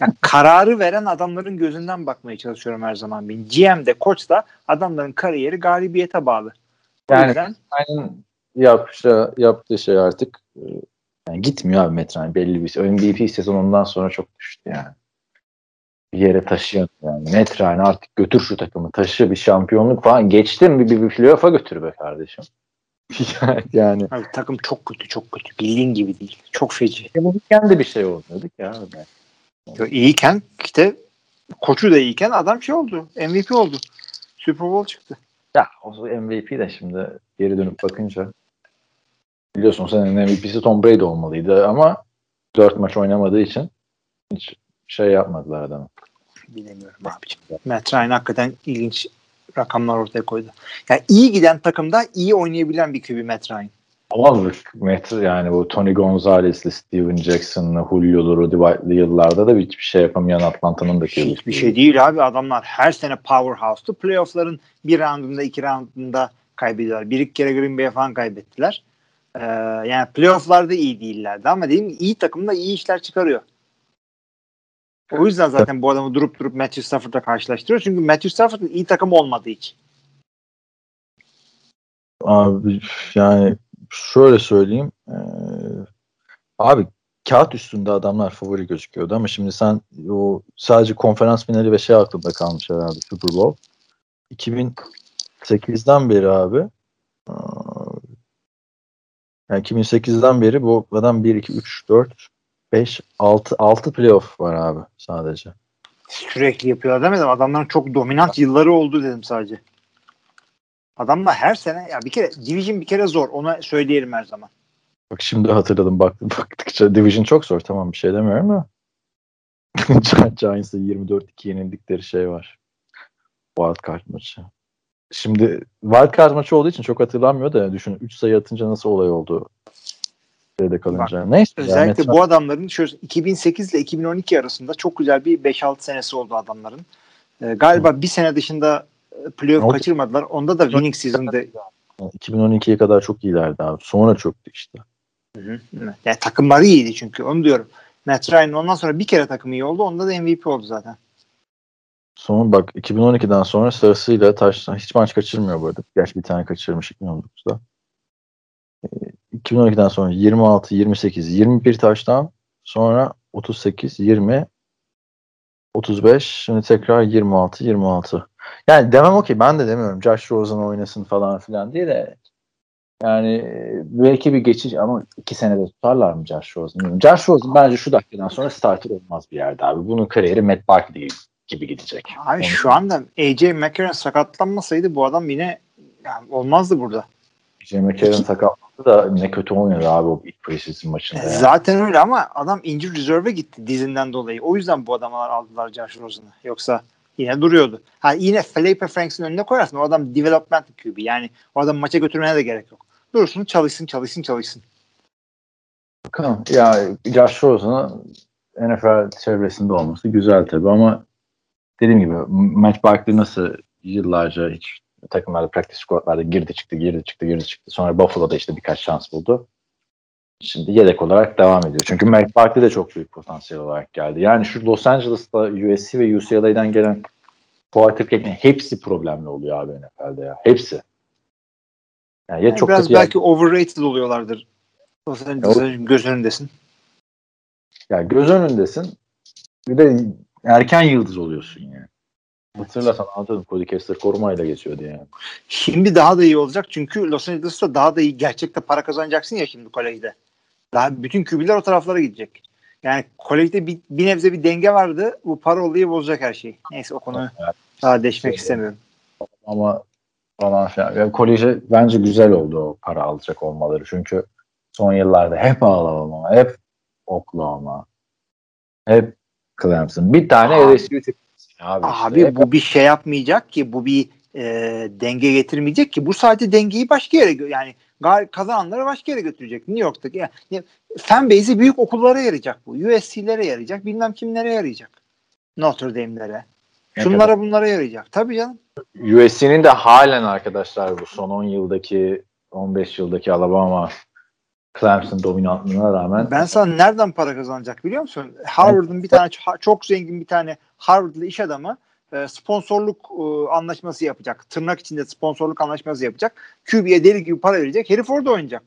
Yani kararı veren adamların gözünden bakmaya çalışıyorum her zaman. Ben GM de koç da adamların kariyeri galibiyete bağlı. O yani yüzden... aynen yaptığı, yaptığı şey artık e, yani gitmiyor abi Metrani belli bir MVP sezonundan sonra çok düştü yani. Bir yere taşıyan yani. Metrani artık götür şu takımı taşı bir şampiyonluk falan geçtim bir, bir, bir playoff'a götür be kardeşim. [laughs] yani. Abi, takım çok kötü çok kötü bildiğin gibi değil. Çok feci. Ya, bu de bir şey olmadı ya. Yani. Yo, iyiyken işte koçu da iyiyken adam şey oldu. MVP oldu. Super Bowl çıktı. Ya o MVP de şimdi geri dönüp bakınca biliyorsun senin MVP'si Tom Brady olmalıydı ama dört maç oynamadığı için hiç şey yapmadılar adamı. Bilemiyorum abiciğim. Matt Ryan hakikaten ilginç rakamlar ortaya koydu. Yani iyi giden takımda iyi oynayabilen bir QB Matt Ryan. Ama Matt yani bu Tony Gonzalez'li, Steven Jackson'lı, Julio'lu, Rudy White'lı yıllarda da hiçbir şey yapamayan Atlanta'nın da Hiçbir şey değil abi. Adamlar her sene powerhouse'tu. Playoff'ların bir roundunda, iki roundunda kaybediyorlar. Bir iki kere Green Bay'e falan kaybettiler. Ee, yani playoff'larda iyi değillerdi ama gibi iyi takımda iyi işler çıkarıyor. O yüzden zaten bu adamı durup durup Matthew Stafford'la karşılaştırıyor. Çünkü Matthew Stafford'ın iyi takım olmadı hiç. Abi yani şöyle söyleyeyim. Ee, abi kağıt üstünde adamlar favori gözüküyordu ama şimdi sen o sadece konferans finali ve şey aklında kalmış herhalde Super Bowl. 2008'den beri abi yani 2008'den beri bu adam 1 2 3 4 5 6 6 playoff var abi sadece. Sürekli yapıyorlar demedim. Adamların çok dominant yılları oldu dedim sadece. Adamla her sene ya bir kere Division bir kere zor. Ona söyleyelim her zaman. Bak şimdi hatırladım bak, baktıkça Division çok zor. Tamam bir şey demiyorum ama Giants'a 24-2 yenildikleri şey var. Wild Card maçı. Şimdi Wild Card maçı olduğu için çok hatırlanmıyor da düşün 3 sayı atınca nasıl olay oldu de kalınca. Bak, Neyse. Özellikle yani, bu adamların şöyle 2008 ile 2012 arasında çok güzel bir 5-6 senesi oldu adamların. Ee, galiba Hı. bir sene dışında playoff kaçırmadılar. Onda da winning season'da 2012'ye kadar çok iyilerdi abi. Sonra çöktü işte. Hı hı. Yani takımları iyiydi çünkü onu diyorum. Matt Ryan ondan sonra bir kere takım iyi oldu. Onda da MVP oldu zaten. Son bak 2012'den sonra sırasıyla taştan hiç maç kaçırmıyor bu arada. Gerçi bir tane kaçırmış 2019'da. Ee, 2012'den sonra 26, 28, 21 taştan sonra 38, 20, 35, şimdi tekrar 26, 26. Yani demem o ki ben de demiyorum Josh Rosen oynasın falan filan diye de yani e, belki bir geçiş ama iki senede tutarlar mı Josh Rosen? Josh Rosen bence şu dakikadan sonra starter olmaz bir yerde abi. Bunun kariyeri Matt Barkley gibi, gibi gidecek. Abi Onu- şu anda AJ McCarron sakatlanmasaydı bu adam yine yani olmazdı burada. Jim McCarron sakatlandı da ne kötü oynadı abi o ilk preseason maçında. ya. Zaten öyle ama adam injured reserve'e gitti dizinden dolayı. O yüzden bu adamlar aldılar Josh Rosen'ı. Yoksa yine duruyordu. Ha yine Felipe Franks'in önüne koyarsın. O adam development QB. Yani o adam maça götürmene de gerek yok. Dursun çalışsın çalışsın çalışsın. Bakalım. Ya Josh Rosen'ın NFL çevresinde olması güzel tabii ama dediğim gibi Matt Barkley nasıl yıllarca hiç takımlarda practice squadlarda girdi çıktı girdi çıktı girdi çıktı. Sonra Buffalo'da işte birkaç şans buldu. Şimdi yedek olarak devam ediyor. Çünkü Matt Barkley de çok büyük potansiyel olarak geldi. Yani şu Los Angeles'ta USC ve UCLA'dan gelen quarterback'in hepsi problemli oluyor abi NFL'de ya. Hepsi. Yani ya Yani çok biraz belki overrated oluyorlardır. O senin göz önündesin. Ya göz önündesin. Bir de erken yıldız oluyorsun yani. Hatırlarsan anlatalım Cody Kessler korumayla geçiyordu yani. Şimdi daha da iyi olacak çünkü Los Angeles'ta daha da iyi gerçekte para kazanacaksın ya şimdi kolejde. Daha bütün QB'ler o taraflara gidecek. Yani kolejde bir, bir nebze bir denge vardı. Bu para olayı bozacak her şeyi. Neyse o konuyu daha değişmek istemiyorum. Ama falan filan. Yani koleje bence güzel oldu o para alacak olmaları. Çünkü son yıllarda hep Alabama, hep Oklahoma, hep Clemson. Bir tane Abi. LSU çıktı. Abi. Abi bu bir şey yapmayacak ki bu bir e, denge getirmeyecek ki bu sadece dengeyi başka yere yani kazananları başka yere götürecek. New York'taki yani, yani fan base'i büyük okullara yarayacak bu. USC'lere yarayacak. Bilmem kimlere yarayacak. Notre Dame'lere. Ne Şunlara bunlara yarayacak. Tabii canım. USC'nin de halen arkadaşlar bu son 10 yıldaki 15 yıldaki Alabama Clemson dominantlığına rağmen Ben sana nereden para kazanacak biliyor musun? Harvard'ın bir tane çok zengin bir tane Harvard'lı iş adamı e, sponsorluk e, anlaşması yapacak. Tırnak içinde sponsorluk anlaşması yapacak. QB'ye deli gibi para verecek. Herif orada oynayacak.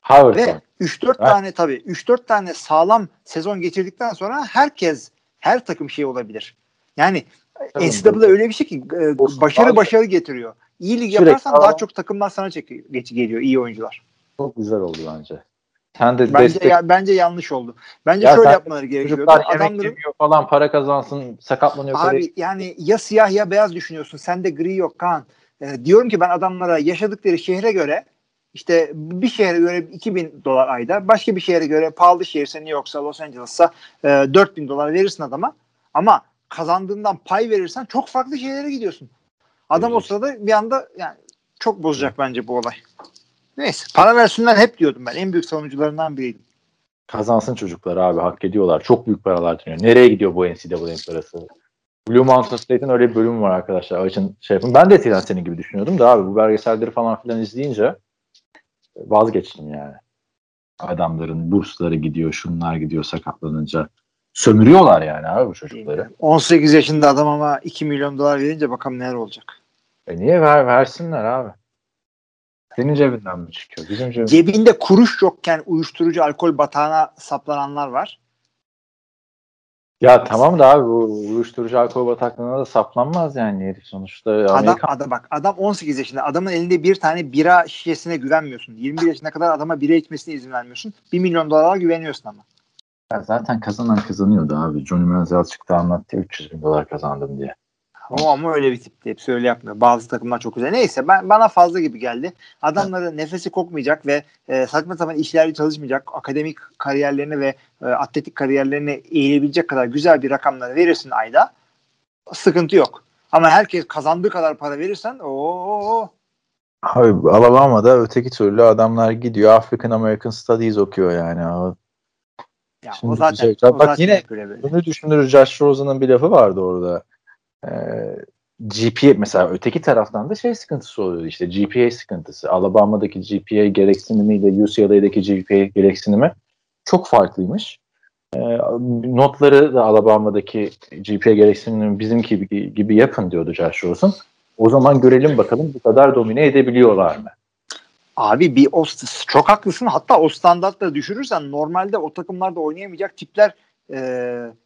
Harvard'da. Ve 3-4 Evet. tane tabii 3-4 tane sağlam sezon geçirdikten sonra herkes her takım şey olabilir. Yani Tabii. NCAA öyle bir şey ki e, başarı başarı getiriyor. İyi lig Sürekli yaparsan daha çok takımlar sana geç geliyor iyi oyuncular. Çok güzel oldu bence. Sen de Bence destek ya, bence yanlış oldu. Bence Ya şöyle yapmaları yemek Adamların falan para kazansın sakatlanıyor. Abi yani ya siyah ya beyaz düşünüyorsun. Sende gri yok Kaan. Ee, diyorum ki ben adamlara yaşadıkları şehre göre işte bir şehre göre 2000 dolar ayda başka bir şehre göre pahalı şehirse New York'sa Los Angeles'sa e, 4000 dolar verirsin adama ama kazandığından pay verirsen çok farklı şeylere gidiyorsun. Adam o Evet. sırada bir anda yani çok bozacak bence bu olay. Neyse para versinler hep diyordum ben. En büyük savunucularından biriydim. Kazansın çocuklar abi hak ediyorlar. Çok büyük paralar dönüyor. Nereye gidiyor bu NCAA parası? Blue Mountain State'in öyle bir bölümü var arkadaşlar. Açın şey yapın. Ben de eskiden senin gibi düşünüyordum da abi bu belgeselleri falan filan izleyince vazgeçtim yani. Adamların bursları gidiyor, şunlar gidiyor sakatlanınca. Sömürüyorlar yani abi bu çocukları. 18 yaşında adam ama 2 milyon dolar verince bakalım neler olacak. E niye ver, versinler abi? Senin cebinden mi çıkıyor? Bizim cebinden. Cebinde kuruş yokken uyuşturucu alkol batağına saplananlar var. Ya tamam da abi bu uyuşturucu alkol bataklığına da saplanmaz yani herif sonuçta. Adam, Amerikan adam bak adam 18 yaşında. Adamın elinde bir tane bira şişesine güvenmiyorsun. 21 yaşına kadar adama bira içmesine izin vermiyorsun. 1 milyon dolara güveniyorsun ama. Ya zaten kazanan kazanıyordu abi. Johnny Manziel çıktı anlattı 300 bin dolar kazandım diye. O ama öyle bir tip. Hepsi öyle yapmıyor. Bazı takımlar çok güzel. Neyse ben, bana fazla gibi geldi. Adamların nefesi kokmayacak ve e, saçma sapan işlerde çalışmayacak. Akademik kariyerlerine ve e, atletik kariyerlerine eğilebilecek kadar güzel bir rakamları verirsin ayda. Sıkıntı yok. Ama herkes kazandığı kadar para verirsen o Abi Alabama'da öteki türlü adamlar gidiyor African American Studies okuyor yani. Ya Şimdi o zaten, o bak zaten yine- böyle. Bunu düşünür Josh Rosen'ın bir lafı vardı orada. Ee, GPA mesela öteki taraftan da şey sıkıntısı oluyordu işte GPA sıkıntısı. Alabama'daki GPA gereksinimi ile UCLA'daki GPA gereksinimi çok farklıymış. e, notları da Alabama'daki GPA gereksinimini bizimki gibi, gibi yapın diyordu Josh Rosen. O zaman görelim bakalım bu kadar domine edebiliyorlar mı? Abi bir o çok haklısın. Hatta o standartları düşürürsen normalde o takımlarda oynayamayacak tipler e,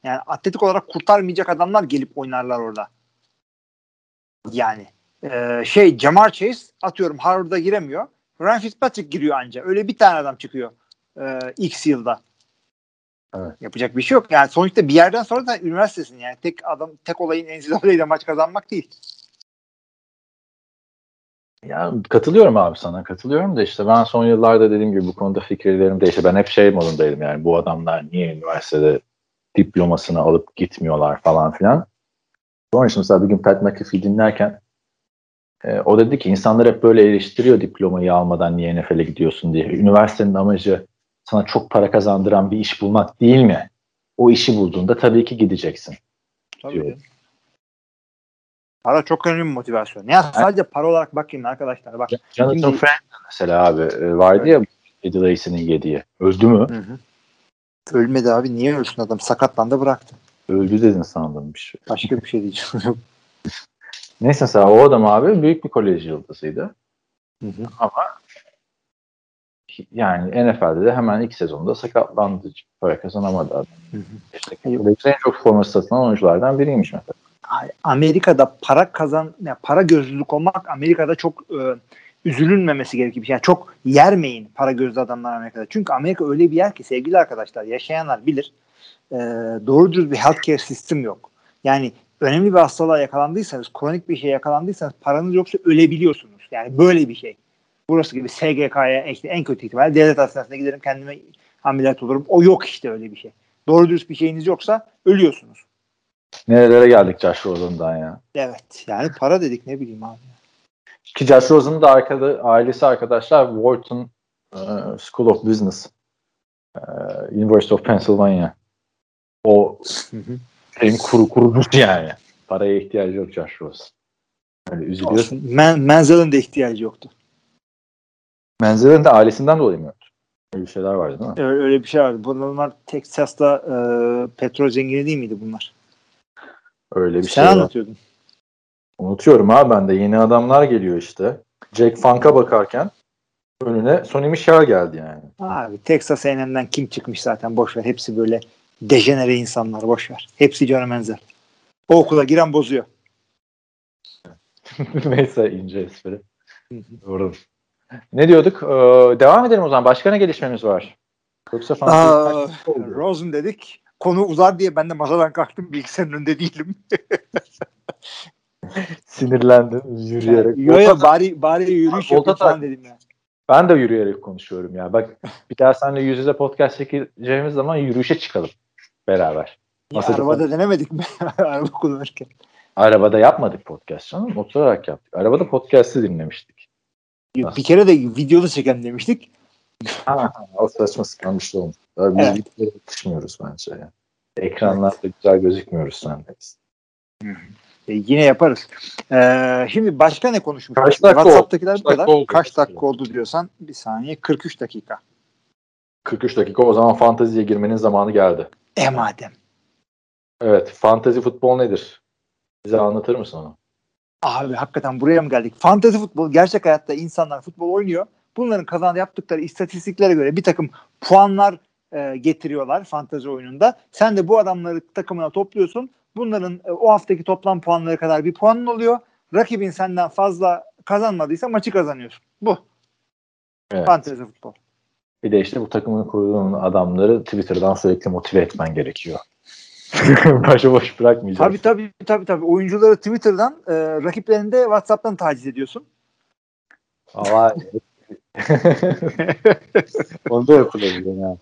yani atletik olarak kurtarmayacak adamlar gelip oynarlar orada. Yani e, şey Jamar Chase atıyorum Harvard'a giremiyor. Ryan Fitzpatrick giriyor anca. Öyle bir tane adam çıkıyor e, X yılda. Evet. Yapacak bir şey yok. Yani sonuçta bir yerden sonra da üniversitesin yani. Tek adam tek olayın NCAA'de maç kazanmak değil. Ya katılıyorum abi sana katılıyorum da işte ben son yıllarda dediğim gibi bu konuda fikirlerim değişti. Ben hep şey modundaydım yani bu adamlar niye üniversitede diplomasını alıp gitmiyorlar falan filan. Sonra işte mesela bir gün Pat McAfee dinlerken e, o dedi ki insanlar hep böyle eleştiriyor diplomayı almadan niye NFL'e gidiyorsun diye. Üniversitenin amacı sana çok para kazandıran bir iş bulmak değil mi? O işi bulduğunda tabii ki gideceksin. Tabii. Diyor. Para çok önemli bir motivasyon. Ya sadece para olarak bakayım arkadaşlar. Bak. Jonathan şimdi... Frank mesela abi e, vardı ya Eddie Lacy'nin yediği. Öldü mü? Hı hı. Ölmedi abi. Niye ölsün adam? Sakatlandı bıraktı. Öldü dedin sandım bir şey. Başka bir şey diyeceğim. [laughs] Neyse mesela o adam abi büyük bir kolej yıldızıydı. Hı hı. Ama yani NFL'de de hemen ilk sezonda sakatlandı. Para kazanamadı adam. Hı hı. İşte en çok forması satılan oyunculardan biriymiş mesela. Amerika'da para kazan, yani para gözlülük olmak Amerika'da çok e, üzülünmemesi gerekir bir şey. Yani çok yermeyin para gözlü adamlar Amerika'da. Çünkü Amerika öyle bir yer ki sevgili arkadaşlar yaşayanlar bilir. E, doğru düz bir healthcare sistem yok. Yani önemli bir hastalığa yakalandıysanız, kronik bir şey yakalandıysanız paranız yoksa ölebiliyorsunuz. Yani böyle bir şey. Burası gibi SGK'ya işte en kötü ihtimal devlet hastanesine giderim kendime ameliyat olurum. O yok işte öyle bir şey. Doğru düz bir şeyiniz yoksa ölüyorsunuz. Nerelere geldik Josh Rosen'dan ya. Evet. Yani para dedik ne bileyim abi. Ki Josh Rosen'ın da arkada, ailesi arkadaşlar Wharton uh, School of Business uh, University of Pennsylvania. O en kuru kurucusu yani. Paraya ihtiyacı yok Josh Rosen. Öyle üzülüyorsun. Men Menzel'in de ihtiyacı yoktu. Menzel'in de ailesinden dolayı mı yoktu? Öyle bir şeyler vardı değil mi? Öyle, öyle bir şey vardı. Bunlar Texas'ta e, petrol zengini değil miydi bunlar? Öyle bir Sen şey. Sen anlatıyordun. Unutuyorum abi ben de. Yeni adamlar geliyor işte. Jack Funk'a bakarken önüne Sonny Michel geldi yani. Abi Texas A&M'den kim çıkmış zaten boş ver. Hepsi böyle dejenere insanlar boş ver. Hepsi Johnny Manziel. O okula giren bozuyor. [laughs] Neyse ince espri. Doğru. Ne diyorduk? Ee, devam edelim o zaman. Başka ne gelişmemiz var? Yoksa Aa, Rosen dedik konu uzar diye ben de masadan kalktım bilgisayarın önünde değilim. [laughs] [laughs] Sinirlendim yürüyerek. Yo yo bari, bari yürüyüş falan dedim ya. Ben de yürüyerek konuşuyorum ya. Bak bir daha seninle yüz yüze podcast çekeceğimiz zaman yürüyüşe çıkalım beraber. Ya, arabada denemedik mi? [laughs] Araba kullanırken. Arabada yapmadık podcast canım. Oturarak yaptık. Arabada podcast'ı dinlemiştik. Bir kere de videoda çeken demiştik. [laughs] ha, o saçma bir şey olmuş. Biz evet. yetişmiyoruz bence. Yani. Ekranlarda güzel gözükmüyoruz sendeyiz. E, yine yaparız. Ee, şimdi başka ne konuşmuş? Kaç dakika WhatsApp'takiler bu kadar. Oldu. Kaç dakika oldu diyorsan bir saniye 43 dakika. 43 dakika o zaman fanteziye girmenin zamanı geldi. E madem. Evet. Fantezi futbol nedir? Bize anlatır mısın onu? Abi hakikaten buraya mı geldik? Fantezi futbol gerçek hayatta insanlar futbol oynuyor. Bunların kazan yaptıkları istatistiklere göre bir takım puanlar e, getiriyorlar fantezi oyununda. Sen de bu adamları takımına topluyorsun. Bunların e, o haftaki toplam puanları kadar bir puanın oluyor. Rakibin senden fazla kazanmadıysa maçı kazanıyorsun. Bu. Evet. Fantezi futbol. Bir de işte bu takımın kurduğun adamları Twitter'dan sürekli motive etmen gerekiyor. [laughs] Başıboş bırakmayacaksın. Tabii tabii tabii tabii. Oyuncuları Twitter'dan, e, rakiplerini de WhatsApp'tan taciz ediyorsun. Ama [laughs] [laughs] Onu da yapılabilir ya.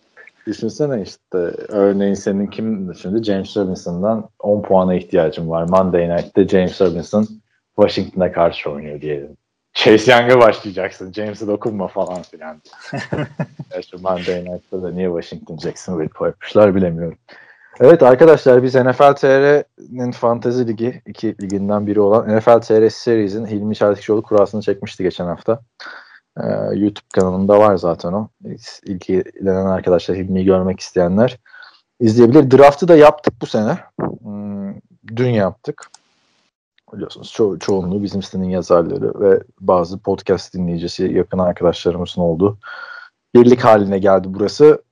Düşünsene işte örneğin senin kim şimdi James Robinson'dan 10 puana ihtiyacın var. Monday Night'te James Robinson Washington'a karşı oynuyor diyelim. Chase Young'a başlayacaksın. James'e dokunma falan filan. [laughs] işte Monday Night'ta da niye Washington Jacksonville koymuşlar bilemiyorum. Evet arkadaşlar biz NFL TR'nin Fantezi Ligi iki liginden biri olan NFL TR Series'in Hilmi Çeltikçioğlu kurasını çekmişti geçen hafta. Ee, YouTube kanalında var zaten o. İlgilenen arkadaşlar, Hilmi'yi görmek isteyenler izleyebilir. Draft'ı da yaptık bu sene. Hmm, dün yaptık. Biliyorsunuz ço- çoğunluğu bizim sitenin yazarları ve bazı podcast dinleyicisi yakın arkadaşlarımızın olduğu birlik haline geldi burası.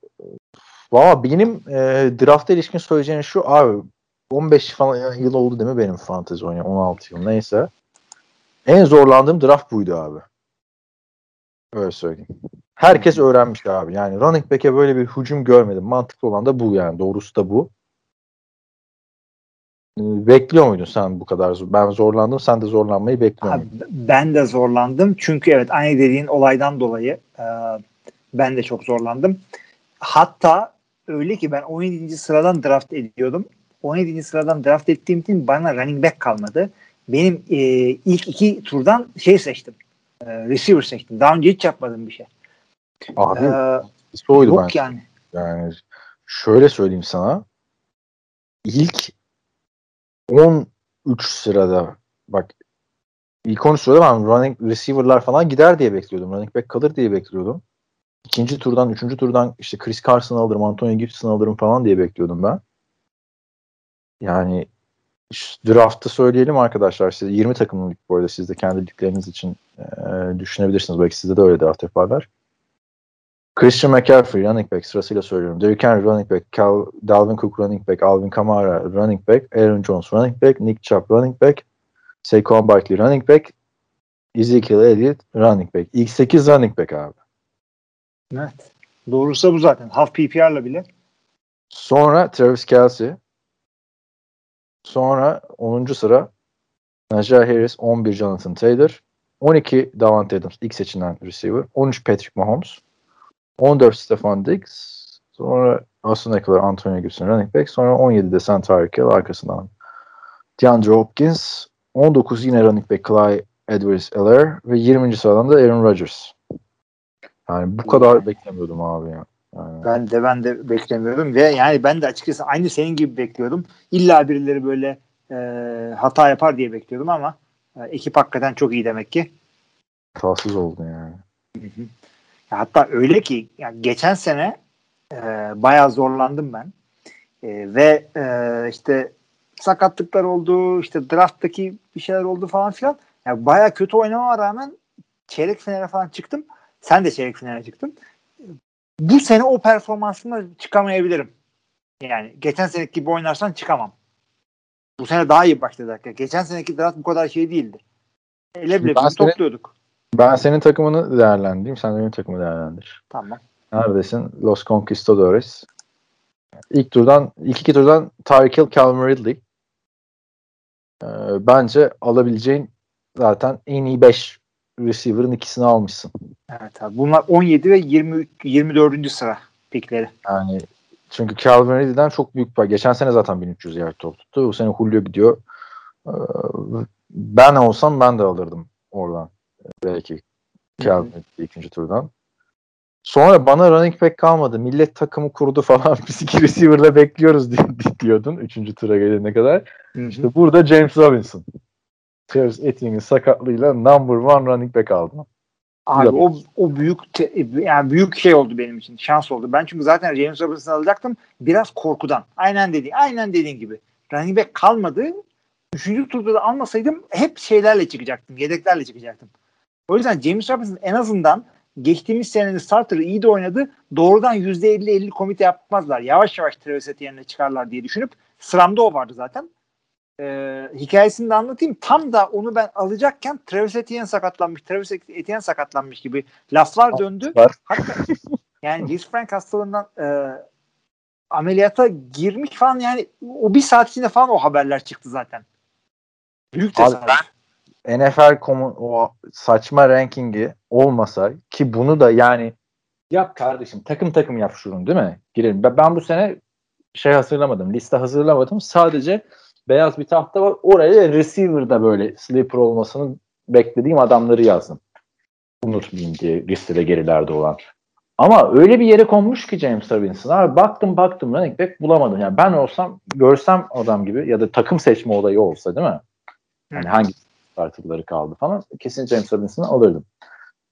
Valla benim e, draft'a ilişkin söyleyeceğim şu abi 15 falan yıl oldu değil mi benim fantezi oynayan 16 yıl neyse. En zorlandığım draft buydu abi. Öyle söyleyeyim. Herkes öğrenmiş abi. Yani running back'e böyle bir hücum görmedim. Mantıklı olan da bu yani. Doğrusu da bu. Ee, Bekliyor muydun sen bu kadar? Ben zorlandım. Sen de zorlanmayı bekliyor Abi, muydun? ben de zorlandım. Çünkü evet aynı dediğin olaydan dolayı e, ben de çok zorlandım. Hatta öyle ki ben 17. sıradan draft ediyordum. 17. sıradan draft ettiğim için bana running back kalmadı. Benim e, ilk iki turdan şey seçtim. E, receiver seçtim. Daha önce hiç yapmadım bir şey. Abi Ee, oydu yok ben. yani. Yani şöyle söyleyeyim sana. İlk 13 sırada bak ilk 13 sırada ben running receiver'lar falan gider diye bekliyordum. Running back kalır diye bekliyordum. İkinci turdan, üçüncü turdan işte Chris Carson alırım, Antonio Gibson alırım falan diye bekliyordum ben. Yani draft'ı söyleyelim arkadaşlar. Size 20 takımlık bu arada siz de kendi ligleriniz için e, düşünebilirsiniz. Belki sizde de öyle draft yaparlar. Christian McCaffrey running back sırasıyla söylüyorum. Derrick Henry running back, Cal, Dalvin Cook running back, Alvin Kamara running back, Aaron Jones running back, Nick Chubb running back, Saquon Barkley running back, Ezekiel Elliott running back. İlk 8 running back abi. Evet. Doğrusu bu zaten. Half PPR'la bile. Sonra Travis Kelsey. Sonra 10. sıra Najee Harris, 11 Jonathan Taylor, 12 Davante Adams ilk seçilen receiver, 13 Patrick Mahomes, 14 Stefan Diggs, sonra Austin Eckler, Antonio Gibson running back, sonra 17'de Sam Tyreek Hill arkasından DeAndre Hopkins, 19 yine running back Clyde Edwards-Helaire ve 20. sıradan da Aaron Rodgers. Yani bu kadar beklemiyordum abi ya. Yani. Ben de ben de beklemiyordum ve yani ben de açıkçası aynı senin gibi bekliyordum. İlla birileri böyle e, hata yapar diye bekliyordum ama e, ekip hakikaten çok iyi demek ki. Hatasız oldu yani. Ya hatta öyle ki yani geçen sene e, bayağı zorlandım ben. E, ve e, işte sakatlıklar oldu, işte drafttaki bir şeyler oldu falan filan. Yani bayağı kötü oynamama rağmen çeyrek finale falan çıktım. Sen de çeyrek finale çıktın. Bu sene o performansımla çıkamayabilirim. Yani geçen seneki gibi oynarsan çıkamam. Bu sene daha iyi başladı. hakikaten. Geçen seneki draft bu kadar şey değildi. Ele bile seni- topluyorduk. Ben senin takımını değerlendireyim. Sen de benim takımı değerlendir. Tamam. Neredesin? Los Conquistadores. İlk turdan, ilk iki turdan Tyreek Hill, Calvin Ridley. Ee, bence alabileceğin zaten en iyi 5 receiver'ın ikisini almışsın. Evet abi. Bunlar 17 ve 23, 24. sıra pikleri. Yani çünkü Calvin Ridley'den çok büyük var. Geçen sene zaten 1300 yard top tuttu. Bu sene Julio gidiyor. Ee, ben olsam ben de alırdım oradan. Belki Calvin Ridley ikinci turdan. Sonra bana running back kalmadı. Millet takımı kurdu falan. [laughs] Biz iki receiver'la bekliyoruz diyordun. Üçüncü tura gelene kadar. İşte burada James Robinson. Travis Etienne'in sakatlığıyla number one running back aldı. Abi o, o büyük te- yani büyük şey oldu benim için. Şans oldu. Ben çünkü zaten James Robinson'ı alacaktım. Biraz korkudan. Aynen dediğin, aynen dediğin gibi. Running back kalmadı. Üçüncü turda da almasaydım hep şeylerle çıkacaktım. Yedeklerle çıkacaktım. O yüzden James Robinson en azından geçtiğimiz senenin starter'ı iyi de oynadı. Doğrudan %50-50 komite yapmazlar. Yavaş yavaş Travis Etienne'le çıkarlar diye düşünüp sıramda o vardı zaten. Ee, hikayesini de anlatayım. Tam da onu ben alacakken Travis Etienne sakatlanmış. Travis Etienne sakatlanmış gibi laflar döndü. Var. Hatta [laughs] yani James Frank hastalığından e, ameliyata girmiş falan yani o bir saat içinde falan o haberler çıktı zaten. Büyük tesadüf. NFL.com'un o saçma rankingi olmasa ki bunu da yani yap kardeşim takım takım yap şunu değil mi? Girelim. Ben, ben bu sene şey hazırlamadım. Liste hazırlamadım. Sadece beyaz bir tahta var. Oraya receiver'da böyle sleeper olmasını beklediğim adamları yazdım. Unutmayayım diye listede gerilerde olan. Ama öyle bir yere konmuş ki James Robinson. Abi baktım baktım running back bulamadım. Yani ben olsam görsem adam gibi ya da takım seçme olayı olsa değil mi? Yani hangi starterları kaldı falan. Kesin James Robinson'ı alırdım.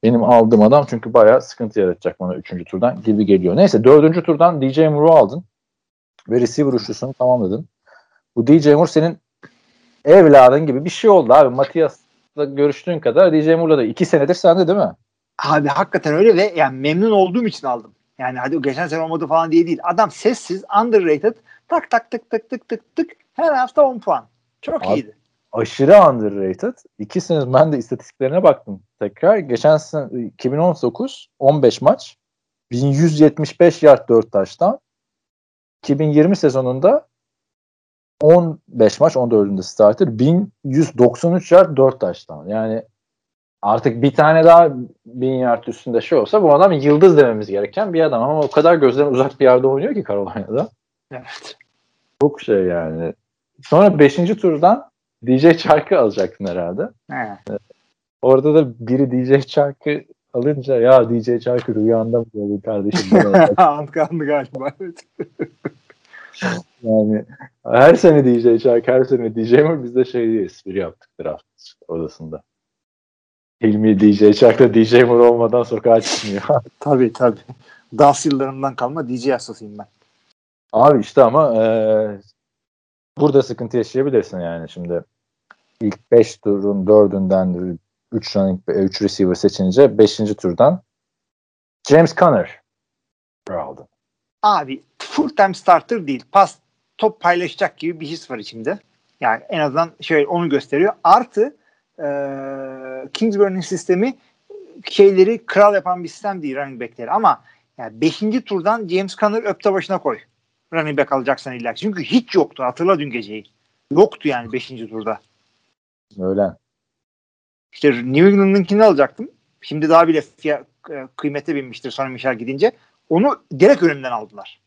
Benim aldığım adam çünkü bayağı sıkıntı yaratacak bana 3. turdan gibi geliyor. Neyse 4. turdan DJ Moore'u aldın. ve receiver üçlüsünü tamamladın. Bu DJ Moore senin evladın gibi bir şey oldu abi. Matias'la görüştüğün kadar DJ Moore'la da iki senedir sende değil mi? Abi hakikaten öyle ve yani memnun olduğum için aldım. Yani hadi geçen sene olmadı falan diye değil. Adam sessiz, underrated. Tak tak tık tık tık tık tık. Her hafta 10 puan. Çok Abi, iyiydi. Aşırı underrated. İkisiniz ben de istatistiklerine baktım tekrar. Geçen sene 2019 15 maç 1175 yard 4 taştan 2020 sezonunda 15 maç 14'ünde starter 1193 yard 4 taştan. Yani artık bir tane daha 1000 yard üstünde şey olsa bu adam yıldız dememiz gereken bir adam ama o kadar gözden uzak bir yerde oynuyor ki Carolina'da. Evet. Çok şey yani. Sonra 5. turdan DJ Chark'ı alacaktın herhalde. He. Orada da biri DJ Chark'ı alınca ya DJ Chark'ı rüyanda mı gördün kardeşim? [laughs] Antkandı galiba. Yani her sene DJ Chark, her sene DJ Moore biz de şey diye espri yaptık draft odasında. Hilmi DJ Chark'la DJ Moore olmadan sokağa çıkmıyor. [laughs] tabii tabii. Dans yıllarından kalma DJ hastasıyım ben. Abi işte ama e, burada sıkıntı yaşayabilirsin yani şimdi. ilk 5 turun 4'ünden 3 running 3 receiver seçince 5. turdan James Conner aldın. Abi full time starter değil. Pas top paylaşacak gibi bir his var içimde. Yani en azından şöyle onu gösteriyor. Artı e, Kingsbury'nin sistemi şeyleri kral yapan bir sistem değil running back'leri ama yani 5. turdan James Conner öpte başına koy. Running back alacaksan illa. Çünkü hiç yoktu. Hatırla dün geceyi. Yoktu yani 5. turda. Öyle. İşte New England'ınkini alacaktım. Şimdi daha bile fiyat, e, kıymete binmiştir sonra Michel gidince. Onu direkt önümden aldılar.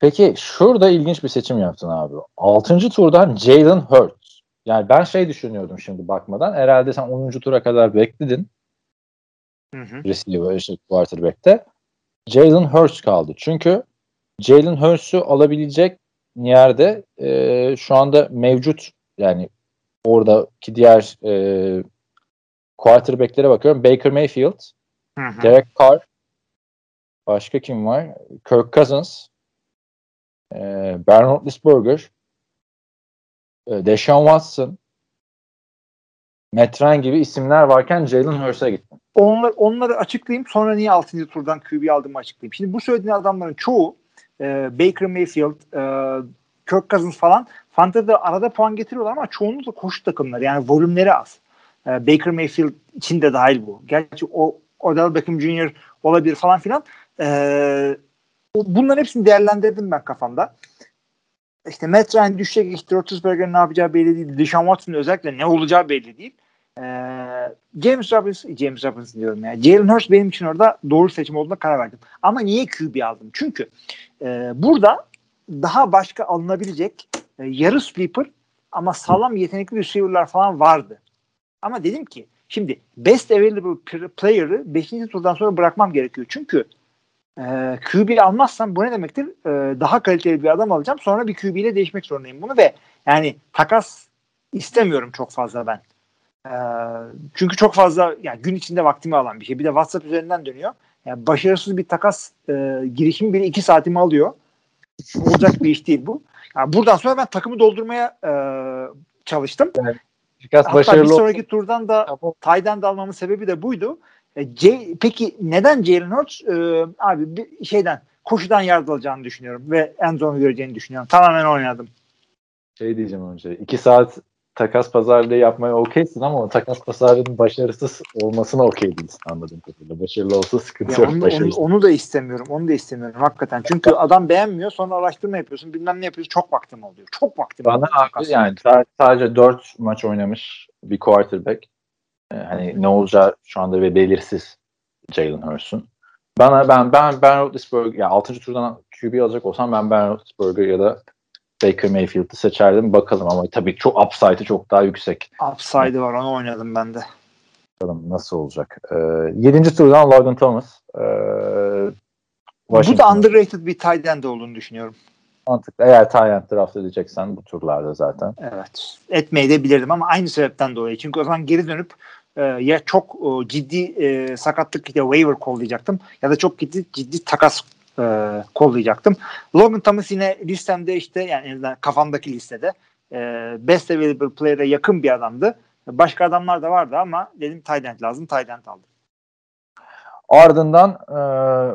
Peki şurada ilginç bir seçim yaptın abi. 6. turdan Jalen Hurts. Yani ben şey düşünüyordum şimdi bakmadan. Herhalde sen 10. tura kadar bekledin. Hı hı. Receiver, işte quarterback'te. Jalen Hurts kaldı. Çünkü Jalen Hurts'u alabilecek yerde e, şu anda mevcut yani oradaki diğer e, quarterback'lere bakıyorum. Baker Mayfield, Hı hı. Derek Carr, başka kim var? Kirk Cousins, e, Ben Roethlisberger, e, Deshaun Watson, Matt Ryan gibi isimler varken Jalen Hurts'a gittim. Onlar, onları açıklayayım. Sonra niye 6. turdan QB aldığımı açıklayayım. Şimdi bu söylediğin adamların çoğu e, Baker Mayfield, e, Kirk Cousins falan Fantasy'de arada puan getiriyorlar ama çoğunlukla koşu takımları. Yani volümleri az. E, Baker Mayfield için de dahil bu. Gerçi o Odell Beckham Jr. olabilir falan filan. E, bunların hepsini değerlendirdim ben kafamda. İşte Matt Ryan düşecek. İşte Roethlisberger'in ne yapacağı belli değil. Deshaun Watson'ın özellikle ne olacağı belli değil. Ee, James Robinson, James Robinson diyorum ya. Jalen Hurts benim için orada doğru seçim olduğuna karar verdim. Ama niye QB aldım? Çünkü e, burada daha başka alınabilecek e, yarı sleeper ama sağlam yetenekli receiver'lar falan vardı. Ama dedim ki şimdi best available player'ı 5. turdan sonra bırakmam gerekiyor. Çünkü e, QB almazsam bu ne demektir? E, daha kaliteli bir adam alacağım. Sonra bir QB ile değişmek zorundayım bunu ve yani takas istemiyorum çok fazla ben. E, çünkü çok fazla yani gün içinde vaktimi alan bir şey. Bir de WhatsApp üzerinden dönüyor. Yani başarısız bir takas e, girişim bile iki saatimi alıyor. Olacak bir iş değil bu. Yani buradan sonra ben takımı doldurmaya e, çalıştım. Biraz Hatta başarılı bir sonraki turdan da. Tayden de almamın sebebi de buydu. E, C, peki neden Jalen Hurts? E, abi bir şeyden koşudan yard alacağını düşünüyorum ve end zone'u göreceğini düşünüyorum. Tamamen oynadım. şey diyeceğim önce. 2 saat takas pazarlığı yapmaya okeysin ama takas pazarlığının başarısız olmasına okey değilsin anladığım kadarıyla. Başarılı olsa sıkıntı Ya yok. onu, onu, onu da istemiyorum. Onu da istemiyorum hakikaten. Çünkü adam beğenmiyor sonra araştırma yapıyorsun bilmem ne yapıyorsun. Çok vaktim oluyor. Çok vaktim Bana oluyor. abi yani sa- sadece 4 maç oynamış bir quarterback. Ee, hani ne olacağı şu anda ve belirsiz Jalen Hurts'un. Bana ben ben Ben Roethlisberger ya 6. turdan QB alacak olsam ben Ben Roethlisberger ya da Baker Mayfield'ı seçerdim. Bakalım ama tabii çok upside'ı çok daha yüksek. Upside'ı var onu oynadım ben de. Bakalım nasıl olacak. Ee, 7. turdan Logan Thomas. Ee, Bu da underrated bir tight end olduğunu düşünüyorum. mantıklı. Eğer Tyrant draft edeceksen bu turlarda zaten. Evet. Etmeyi de bilirdim ama aynı sebepten dolayı. Çünkü o zaman geri dönüp e, ya çok e, ciddi e, sakatlık ya waiver kollayacaktım ya da çok ciddi ciddi takas e, kollayacaktım. Logan Thomas yine listemde işte yani en azından kafamdaki listede e, best available player'e yakın bir adamdı. Başka adamlar da vardı ama dedim end lazım. Tight end aldım. Ardından e,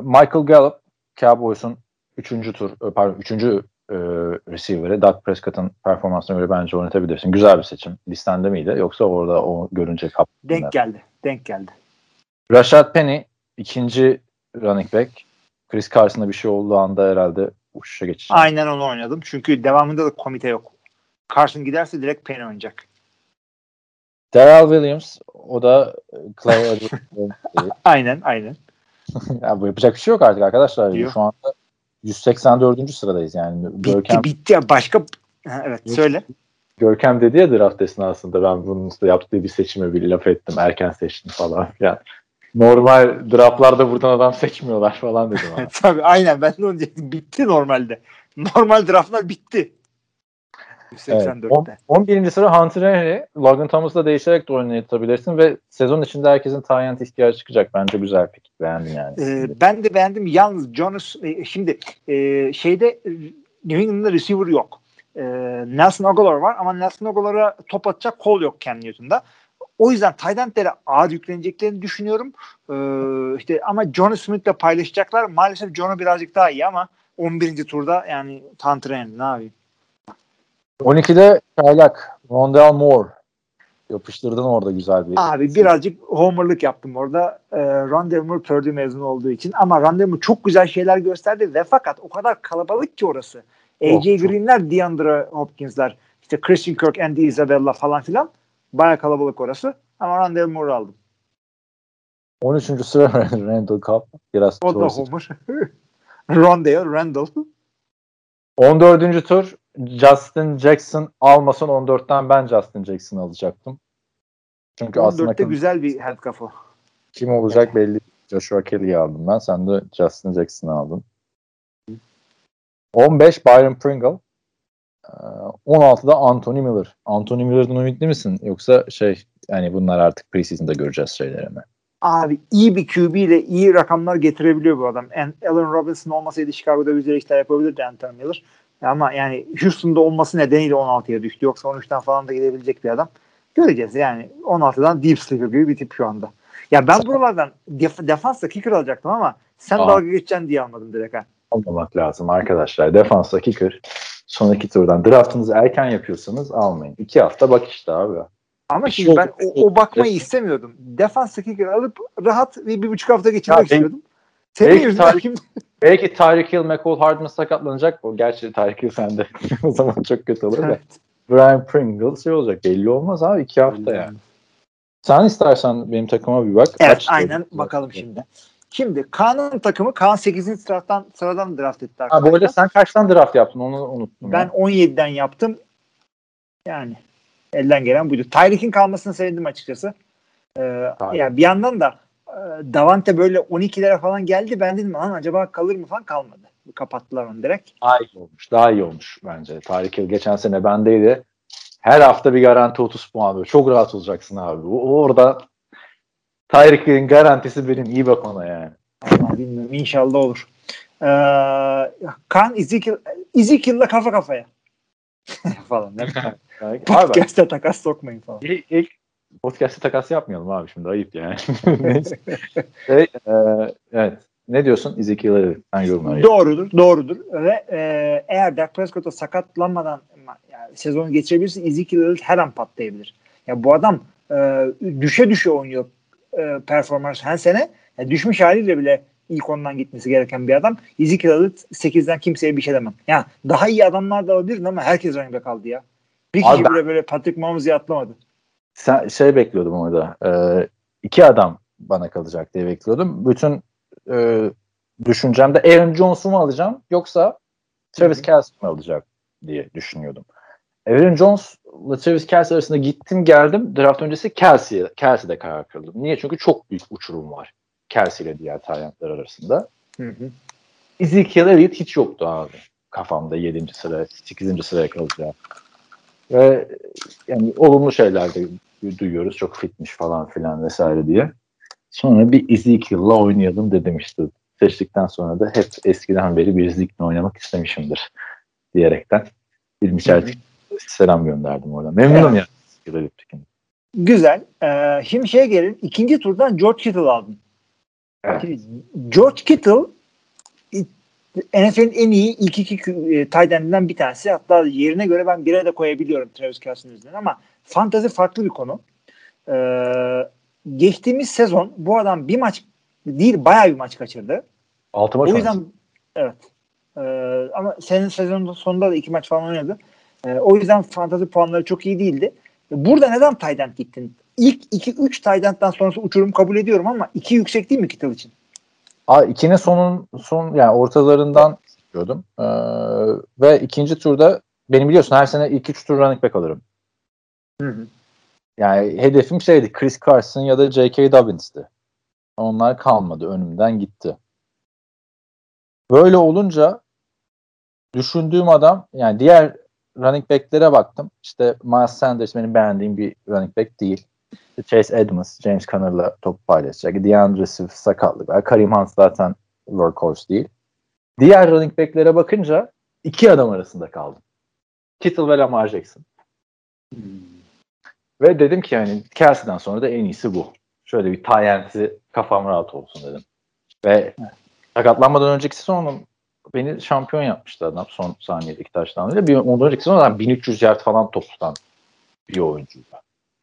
Michael Gallup Cowboys'un 3. tur e, pardon 3. E, receiver'ı Doug Prescott'ın performansına göre bence oynatabilirsin. Güzel bir seçim. Listende miydi? Yoksa orada o görünce kaptı. Denk geldi. Denk geldi. Rashad Penny ikinci running back. Chris Carson'da bir şey olduğu anda herhalde uçuşa geçecek. Aynen onu oynadım. Çünkü devamında da komite yok. Carson giderse direkt Penny oynayacak. Darrell Williams o da e, Clay [laughs] aynen aynen. [laughs] ya bu yapacak bir şey yok artık arkadaşlar. Yok. Şu anda 184. sıradayız yani. Bitti Görkem, bitti ya başka ha, evet Yok. söyle. Görkem dedi ya draft esnasında ben bunun yaptığı bir seçime bir laf ettim. Erken seçtim falan. Yani normal draftlarda buradan adam seçmiyorlar falan dedim. [laughs] Ama. Tabii aynen ben de onu diyecektim. Bitti normalde. Normal draftlar bitti. Evet. 184'te. On- 11. sıra Hunter Henry. Logan Thomas'la değişerek de oynatabilirsin ve sezon içinde herkesin tayyant ihtiyacı çıkacak. Bence güzel fikir. Beğendim yani. Ee, ben de beğendim. Yalnız Jonas e, şimdi e, şeyde New England'da receiver yok. E, Nelson Aguilar var ama Nelson Aguilar'a top atacak kol yok Cam Newton'da. O yüzden tight endlere ağır yükleneceklerini düşünüyorum. Ee, işte ama John Smith'le paylaşacaklar. Maalesef John'u birazcık daha iyi ama 11. turda yani Henry ne yapayım? 12'de çaylak Rondell Moore. Yapıştırdın orada güzel bir. Abi birazcık homerlık yaptım orada. E, Rondell Moore Purdue mezunu olduğu için. Ama Rondell Moore çok güzel şeyler gösterdi ve fakat o kadar kalabalık ki orası. AJ çok. Green'ler, DeAndre Hopkins'ler, işte Christian Kirk, Andy Isabella falan filan. Baya kalabalık orası. Ama Rondell Moore'u aldım. 13. sıra [laughs] Randall Cobb. Biraz O da homer. [laughs] Rondell, Randall. 14. tur Justin Jackson almasan 14'ten ben Justin Jackson alacaktım. Çünkü aslında 14'te kim, güzel bir handcuff o. kim olacak belli. Joshua Kelly'yi aldım ben. Sen de Justin Jackson'ı aldın. 15 Byron Pringle. Ee, 16'da Anthony Miller. Anthony Miller'dan ümitli misin? Yoksa şey yani bunlar artık preseason'da göreceğiz şeyleri mi? Abi iyi bir QB ile iyi rakamlar getirebiliyor bu adam. En, Allen Robinson olmasaydı Chicago'da güzel işler yapabilirdi Anthony Miller. Ama yani Houston'da olması nedeniyle 16'ya düştü. Yoksa 13'ten falan da gidebilecek bir adam. Göreceğiz yani 16'dan deep sleeper gibi bir tip şu anda. Ya ben buralardan def- defansla kicker alacaktım ama sen Aa. dalga geçeceksin diye almadım direkt ha. Almamak lazım arkadaşlar. Defansta kicker. Son iki turdan draftınızı erken yapıyorsanız almayın. İki hafta bak işte abi. Ama şey şimdi ben o, o bakmayı istemiyordum. Defans kicker alıp rahat bir, bir buçuk hafta geçirmek Ya istiyordum. Senin belki yüzünden? [laughs] Belki Tyreek Hill, McCall Hardman sakatlanacak. O gerçi Tyreek Hill sende. [laughs] o zaman çok kötü olur da. Evet. Brian Pringle şey olacak. Belli olmaz abi. iki hafta yani. Sen istersen benim takıma bir bak. Evet Kaç- aynen bakalım şimdi. Şimdi Kaan'ın takımı Kaan 8. sıradan sıradan draft etti Ha, bu arada sen kaçtan draft yaptın onu unuttum. Ben ya. 17'den yaptım. Yani elden gelen buydu. Tyreek'in kalmasını sevindim açıkçası. Ee, ya bir yandan da e, Davante böyle 12'lere falan geldi. Ben dedim lan acaba kalır mı falan kalmadı. Kapattılar onu direkt. Daha iyi olmuş. Daha iyi olmuş bence. Hill geçen sene bendeydi. Her hafta bir garanti 30 puan. Böyle. Çok rahat olacaksın abi. O, orada Tyreek Hill'in garantisi benim. iyi bak ona yani. Allah bilmiyorum. İnşallah olur. Ee, Kaan Ezekiel, Ezekiel'la kafa kafaya. [laughs] falan. abi, Podcast'e takas sokmayın falan. ilk, ilk podcast'te takas yapmayalım abi şimdi. Ayıp yani. [laughs] Şey, e, evet. Ne diyorsun? Ezekiel'e sen yorumlar. Doğrudur, doğrudur. Ve e, eğer Dak Prescott'a sakatlanmadan yani sezonu geçirebilirse Ezekiel her an patlayabilir. Ya bu adam e, düşe düşe oynuyor e, performans her sene. Ya düşmüş haliyle bile ilk ondan gitmesi gereken bir adam. Ezekiel Elliott 8'den kimseye bir şey demem. Ya daha iyi adamlar da olabilir ama herkes running back aldı ya. Bir kişi Abi bile böyle Patrick Mahomes'u atlamadı. Sen, şey bekliyordum orada. E, iki adam bana kalacak diye bekliyordum. Bütün e, düşüncemde Aaron Jones'u mu alacağım yoksa Travis Kelce mi alacak diye düşünüyordum. Aaron Jones'la Travis Kelce arasında gittim geldim. Draft öncesi Kelce'ye Kelce'de karar kıldım. Niye? Çünkü çok büyük uçurum var. Kelce ile diğer tayyantlar arasında. Hı hı. Ezekiel Elliott hiç yoktu abi. Kafamda 7. sıra, 8. sıraya kalacağı. Ve yani olumlu şeyler de duyuyoruz. Çok fitmiş falan filan vesaire diye. Sonra bir Ezekiel'la oynayalım dedim işte. seçtikten sonra da hep eskiden beri bir zikle oynamak istemişimdir diyerekten bir Michel selam gönderdim oradan. Memnunum Evet. ya. Philip Dick'in. Güzel. Ee, şimdi şeye gelin. İkinci turdan George Kittle aldın. Evet. George Kittle NFL'in en iyi ilk iki e, tight bir tanesi. Hatta yerine göre ben bire de koyabiliyorum Travis Kelsey'nin üzerinden ama fantazi farklı bir konu. Ee, geçtiğimiz sezon bu adam bir maç değil bayağı bir maç kaçırdı. Altı maç O yüzden evet. Ee, ama senin sezonun sonunda da iki maç falan oynadı. Ee, o yüzden fantazi puanları çok iyi değildi. Burada neden end gittin? İlk 2-3 tight end'den sonrası uçurum kabul ediyorum ama 2 yüksek değil mi Kittle için? Aa, ikinin sonun son yani ortalarından istiyordum. Ee, ve ikinci turda benim biliyorsun her sene ilk üç tur running back alırım. Hı hı. Yani hedefim şeydi Chris Carson ya da J.K. Dobbins'ti. Onlar kalmadı. Önümden gitti. Böyle olunca düşündüğüm adam yani diğer running back'lere baktım. İşte Miles Sanders benim beğendiğim bir running back değil. Chase Edmonds, James Conner'la top paylaşacak. DeAndre Swift sakatlık var. Kareem Hunt zaten workhorse değil. Diğer running back'lere bakınca iki adam arasında kaldım. Kittle ve Lamar Jackson. Ve dedim ki yani Kelsey'den sonra da en iyisi bu. Şöyle bir Tyent'i kafam rahat olsun dedim. Ve sakatlanmadan önceki sezonun beni şampiyon yapmıştı adam son saniyedeki taştanıyla. Bir, ondan önceki sezon adam 1300 yard falan toptan bir oyuncuydu.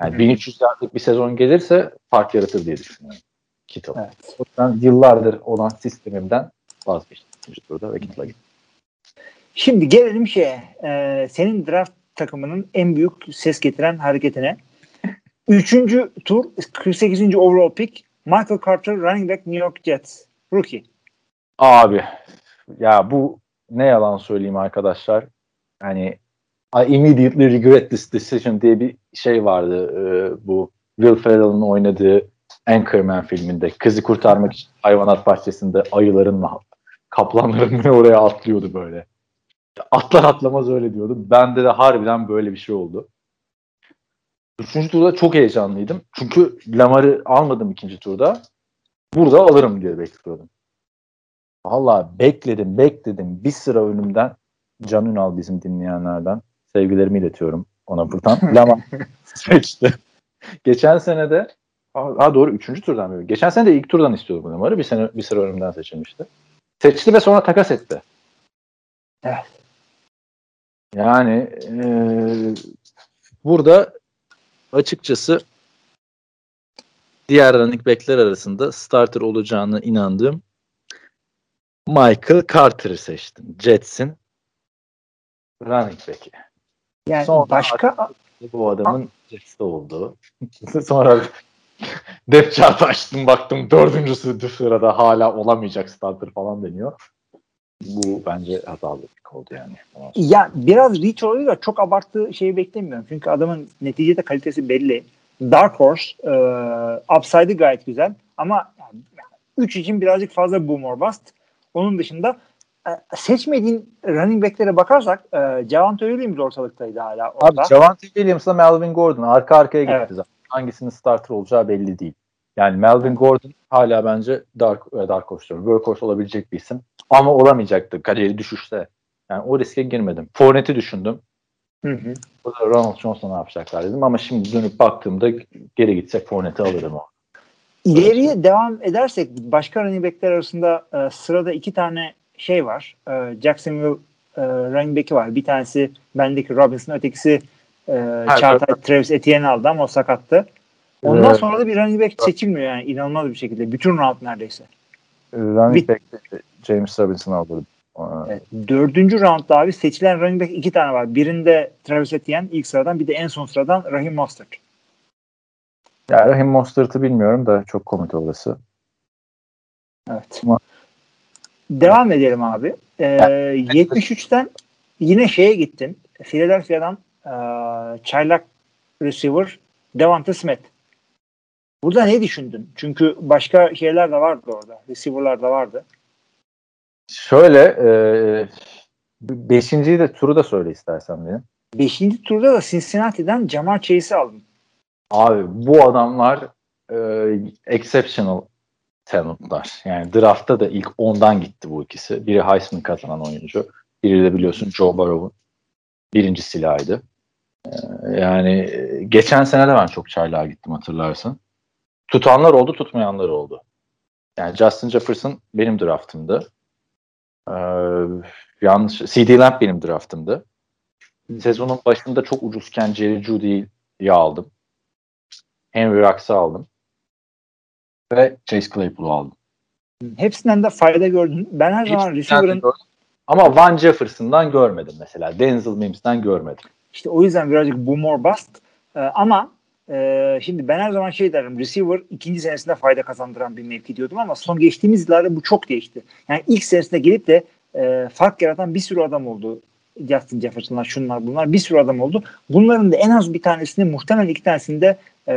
Yani 1300 yardlık bir sezon gelirse fark yaratır diye düşünüyorum. Kittle. Evet. O yüzden yıllardır olan sistemimden vazgeçtim. Turda ve Kittle'a gittim. Şimdi gelelim şeye. Ee, senin draft takımının en büyük ses getiren hareketine. [laughs] Üçüncü tur 48. overall pick Michael Carter running back New York Jets. Rookie. Abi ya bu ne yalan söyleyeyim arkadaşlar. Hani I immediately regret this decision diye bir şey vardı. Ee, bu Will Ferrell'ın oynadığı Anchorman filminde. Kızı kurtarmak için hayvanat bahçesinde ayıların mı kaplanların mı oraya atlıyordu böyle. Atlar atlamaz öyle diyordu. Bende de harbiden böyle bir şey oldu. Üçüncü turda çok heyecanlıydım. Çünkü Lamar'ı almadım ikinci turda. Burada alırım diye bekliyordum. Valla bekledim bekledim bir sıra önümden Can Ünal bizim dinleyenlerden sevgilerimi iletiyorum ona buradan. [laughs] Lamar seçti. Geçen sene de ha doğru üçüncü turdan böyle. Geçen sene de ilk turdan istiyordum bu Lamar'ı. Bir sene bir sıra önümden seçilmişti. Seçti ve sonra takas etti. Evet. Yani eee, burada açıkçası diğer running back'ler arasında starter olacağına inandığım Michael Carter'ı seçtim. Jets'in running back'i. Yani Sonra- başka Bu adamın Jets'te olduğu. [laughs] Sonra [laughs] depth chart açtım baktım dördüncüsü sırada hala olamayacak starter falan deniyor. Bu bence hatalı bir oldu yani. ya biraz reach oluyor da çok abarttığı şeyi beklemiyorum. Çünkü adamın neticede kalitesi belli. Dark Horse e, upside'ı gayet güzel ama 3 için birazcık fazla boom or bust. Onun dışında e, seçmediğin running back'lere bakarsak e, Javante Williams ortalıktaydı hala orada. Abi Javante Williams'la Melvin Gordon arka arkaya gitti Evet. zaten. Hangisinin starter olacağı belli değil. Yani Melvin Gordon hala bence Dark, e, Dark Horse diyorum. Workhorse olabilecek bir isim. Ama olamayacaktı kariyeri düşüşte. Yani o riske girmedim. Fournette'i düşündüm. Hı hı. O da Ronald Jones'la ne yapacaklar dedim. Ama şimdi dönüp baktığımda geri gitsek Fournette'i alırım o. İleriye devam edersek başka running back'ler arasında e, sırada iki tane şey var. E, Jacksonville e, running back'i var. Bir tanesi bendeki Robinson, ötekisi e, Çağatay Travis Etienne aldı ama o sakattı. Ondan Evet. sonra da bir running back seçilmiyor yani inanılmaz bir şekilde. Bütün round neredeyse. E, Running Bit- back'te James Robinson Evet. Dördüncü roundda abi seçilen running back iki tane var. Birinde Travis Etienne ilk sıradan bir de en son sıradan Raheem Mostert. Yani Raheem Mostert'ı bilmiyorum da çok komik orası. Evet. Ama- Devam edelim abi. Ee, 73'ten yine şeye gittin. Philadelphia'dan e, çaylak receiver Devonta Smith. Burada ne düşündün? Çünkü başka şeyler de vardı orada. Receiver'lar da vardı. Şöyle e, beşinciyi de turu da söyle istersen benim. Beşinci turda da Cincinnati'den Jamar Chase'i aldın. Abi bu adamlar e, exceptional talentlar. Yani draftta da ilk 10'dan gitti bu ikisi. Biri Heisman kazanan oyuncu. Biri de biliyorsun Joe Burrow'un birinci silahıydı. Ee, yani geçen sene de ben çok çaylağa gittim hatırlarsın. Tutanlar oldu, tutmayanlar oldu. Yani Justin Jefferson benim draftımdı. Ee, yanlış. CD Lamb benim draftımdı. Sezonun başında çok ucuzken Jerry Judy'yi aldım. Henry Ruggs'ı aldım. Ve Chase Claypool'u aldım. Hepsinden de fayda gördün. Ben her zaman receiver'ın ama Van Jefferson'dan görmedim mesela. Denzel Mims'den görmedim. İşte o yüzden birazcık boom or bust. Ee, ama e, şimdi ben her zaman şey derim. Receiver ikinci senesinde fayda kazandıran bir mevki diyordum ama son geçtiğimiz yıllarda bu çok değişti. Yani ilk senesinde gelip de e, fark yaratan bir sürü adam oldu. Justin Jefferson'lar, şunlar bunlar bir sürü adam oldu. Bunların da en az bir tanesini muhtemelen iki tanesinde e,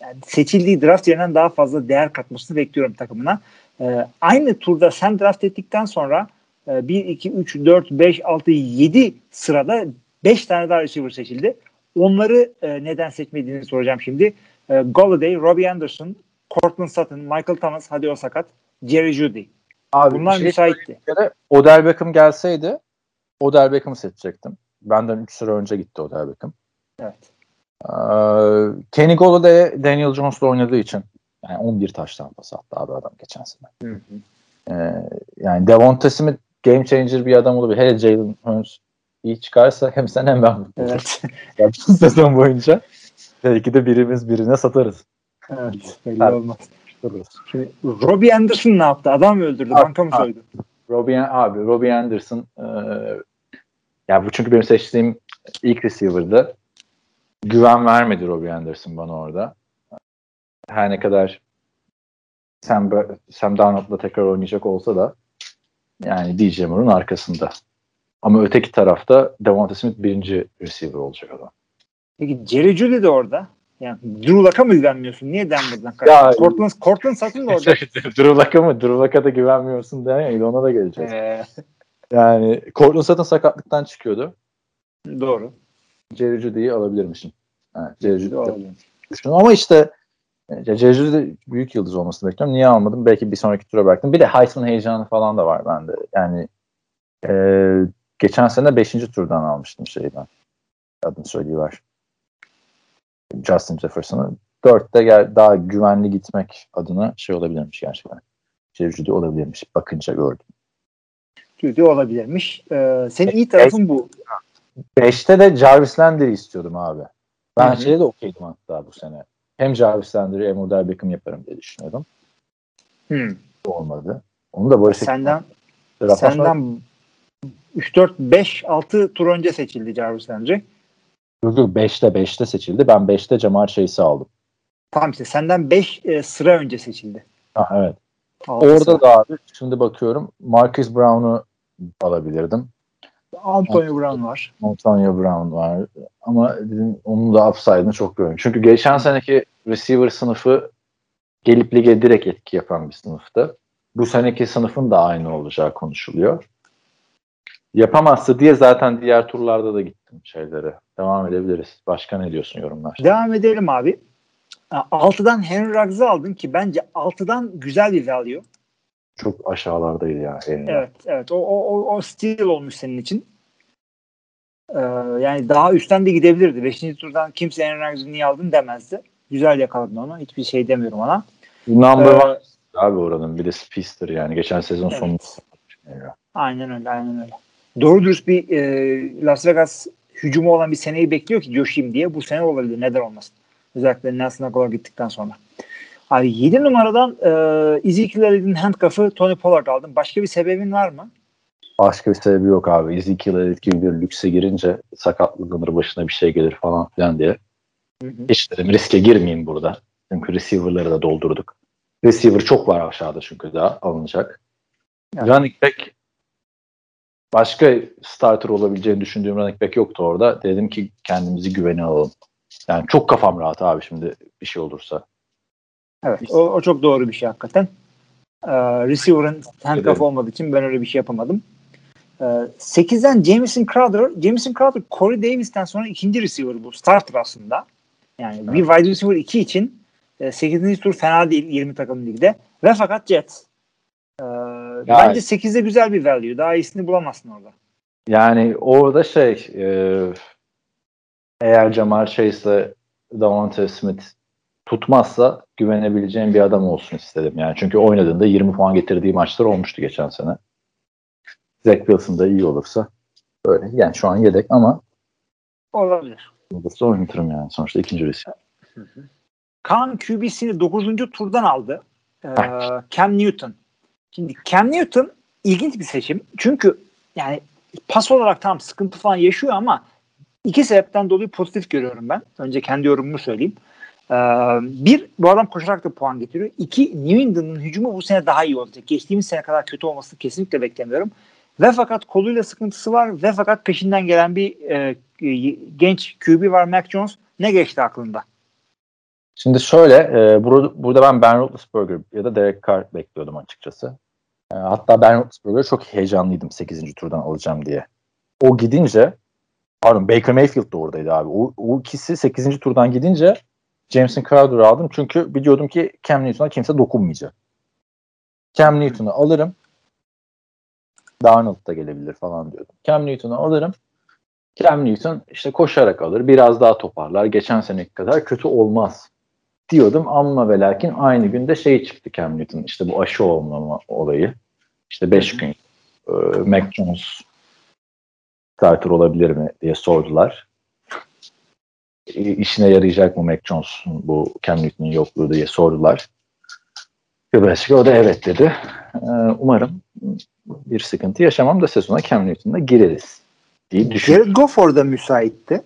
yani seçildiği draft yerinden daha fazla değer katmasını bekliyorum takımına. E, aynı turda sen draft ettikten sonra 1, 2, 3, 4, 5, 6, 7 sırada 5 tane daha receiver seçildi. Onları e, neden seçmediğini soracağım şimdi. E, Golladay, Robbie Anderson, Cortland Sutton, Michael Thomas, hadi o sakat, Jerry Judy. Abi, Bunlar şey müsaitti. Odell Beckham gelseydi Odell Beckham'ı seçecektim. Benden 3 sıra önce gitti Odell Beckham. Evet. Ee, Kenny Golladay Daniel Jones'la oynadığı için yani 11 taştan pas attı abi adam geçen sene. Hı hı. Ee, yani Devonta Smith game changer bir adam olabilir. Hele Jalen Hurts iyi çıkarsa hem sen hem ben mutlu evet. [laughs] yani sezon boyunca belki de birimiz birine satarız. Evet. Belli evet. olmaz. Şimdi Robbie Anderson ne yaptı? Adam mı öldürdü? Banka mı soydu? Robbie, abi Robbie Anderson e, ya bu çünkü benim seçtiğim ilk receiver'dı. Güven vermedi Robbie Anderson bana orada. Her ne kadar Sam, Sam Darnold'la tekrar oynayacak olsa da yani DJ Moore'un arkasında. Ama öteki tarafta Devonta Smith birinci receiver olacak adam. Peki Jerry Judy de orada. Yani Drew Luck'a mı güvenmiyorsun? Niye Denver'dan kaçtın? Cortland, Cortland Sutton da orada. [laughs] Drew Luck'a mı? Drew Luck'a da güvenmiyorsun demeyin. Ona da geleceğiz. Ee... Yani Cortland Sutton sakatlıktan çıkıyordu. Doğru. Jerry Judy'yi alabilirmişim. Evet, Jerry Judy'yi Ama işte Jerry de büyük yıldız olmasını bekliyorum. Niye almadım? Belki bir sonraki tura bıraktım. Bir de Heisman heyecanı falan da var bende. Yani e, geçen sene 5. turdan almıştım şeyden. Adını söyleyiver. Justin Jefferson'ı. Dörtte gel, daha güvenli gitmek adına şey olabilirmiş gerçekten. Judy olabilirmiş. Bakınca gördüm. Judy olabilirmiş. Ee, senin iyi tarafın bu. Beşte de Jarvis Landry istiyordum abi. Ben Hı-hı. şeyde de okeydim hatta bu sene. Hem Jarvis Landry hem Odell Beckham yaparım diye düşünüyordum. Hmm. Olmadı. Onu da böyle senden senden 3 4 5 6 tur önce seçildi Jarvis Landry. Yok yok 5'te 5'te seçildi. Ben 5'te Jamar Chase'i aldım. Tamam işte senden 5 e, sıra önce seçildi. Ha, evet. Orada sıra. da abi şimdi bakıyorum Marcus Brown'u alabilirdim. Antonio Brown var. Antonio Brown var. Ama dedim onun da upside'ını çok görüyorum. Çünkü geçen seneki receiver sınıfı gelip lige direkt etki yapan bir sınıftı. Bu seneki sınıfın da aynı olacağı konuşuluyor. Yapamazsa diye zaten diğer turlarda da gittim şeylere. Devam edebiliriz. Başka ne diyorsun yorumlar? Devam edelim abi. 6'dan Henry Ruggs'ı aldın ki bence 6'dan güzel bir value. Çok aşağılardaydı ya. Yani. Evet, evet. O, o, o steal olmuş senin için. Ee, yani daha üstten de gidebilirdi. Beşinci turdan kimse Aaron Rodgers'ı niye aldın demezdi. Güzel yakaladın onu. Hiçbir şey demiyorum ona. Number ee, one abi oranın. Bir de Spister yani. Geçen sezon evet. sonu. Aynen öyle. Aynen öyle. Doğru dürüst bir e, Las Vegas hücumu olan bir seneyi bekliyor ki coşayım diye. Bu sene olabilir. Neden olmasın? Özellikle Nelson Aguilar gittikten sonra. Abi 7 numaradan e, Ezekiel Elliott'in handcuff'ı Tony Pollard aldım. Başka bir sebebin var mı? Başka bir sebebi yok abi. Ezekiel Elliott gibi bir lükse girince sakatlanır başına bir şey gelir falan filan diye. Hı hı. Hiç dedim riske girmeyeyim burada. Çünkü receiver'ları da doldurduk. Receiver çok var aşağıda çünkü daha alınacak. Yani. Running back başka starter olabileceğini düşündüğüm running back yoktu orada. Dedim ki kendimizi güvene alalım. Yani çok kafam rahat abi şimdi bir şey olursa. Evet o, o çok doğru bir şey hakikaten. Ee, receiver'ın handcuff olmadığı için ben öyle bir şey yapamadım. Ee, 8'den Jameson Crowder. Jameson Crowder Corey Davis'ten sonra ikinci receiver bu. Starter aslında. Yani evet. bir wide receiver 2 için e, 8. tur fena değil 20 takım ligde. Ve fakat Jets. Ee, bence 8'de güzel bir value. Daha iyisini bulamazsın orada. Yani orada şey e, eğer Jamar Chase ile Davante Smith tutmazsa güvenebileceğim bir adam olsun istedim. Yani çünkü oynadığında 20 puan getirdiği maçlar olmuştu geçen sene. Zach Wilson da iyi olursa öyle. Yani şu an yedek ama olabilir. Olursa oynatırım yani. Sonuçta ikinci resim. Kaan QB'sini 9. turdan aldı. Ee, Cam Newton. Şimdi Cam Newton ilginç bir seçim. Çünkü yani pas olarak tam sıkıntı falan yaşıyor ama iki sebepten dolayı pozitif görüyorum ben. Önce kendi yorumumu söyleyeyim. Ee, bir, bu adam koşarak da puan getiriyor. İki, New England'ın hücumu bu sene daha iyi olacak. Geçtiğimiz sene kadar kötü olmasını kesinlikle beklemiyorum. Ve fakat koluyla sıkıntısı var ve fakat peşinden gelen bir e, genç QB var Mac Jones. Ne geçti aklında? Şimdi şöyle, e, burada, burada ben Ben Roethlisberger ya da Derek Carr bekliyordum açıkçası. E, hatta Ben Roethlisberger'ı çok heyecanlıydım 8. turdan alacağım diye. O gidince, pardon Baker Mayfield de oradaydı abi. O, o ikisi 8. turdan gidince Jameson Crowder'ı aldım. Çünkü biliyordum ki Cam Newton'a kimse dokunmayacak. Cam Newton'u alırım. Darnold da gelebilir falan diyordum. Cam Newton'u alırım. Cam Newton işte koşarak alır. Biraz daha toparlar. Geçen seneki kadar kötü olmaz diyordum ama ve lakin aynı günde şey çıktı Cam Newton. İşte bu aşı olmama olayı. İşte 5 gün e, Mac Jones starter olabilir mi diye sordular. E, işine yarayacak mı Mac Jones'un bu Cam Newton'un yokluğu diye sordular. Dolayısıyla o da evet dedi. E, umarım bir sıkıntı yaşamam da sezona Cam Newton'la gireriz diye düşünüyorum. Jared Goff orada müsaitti.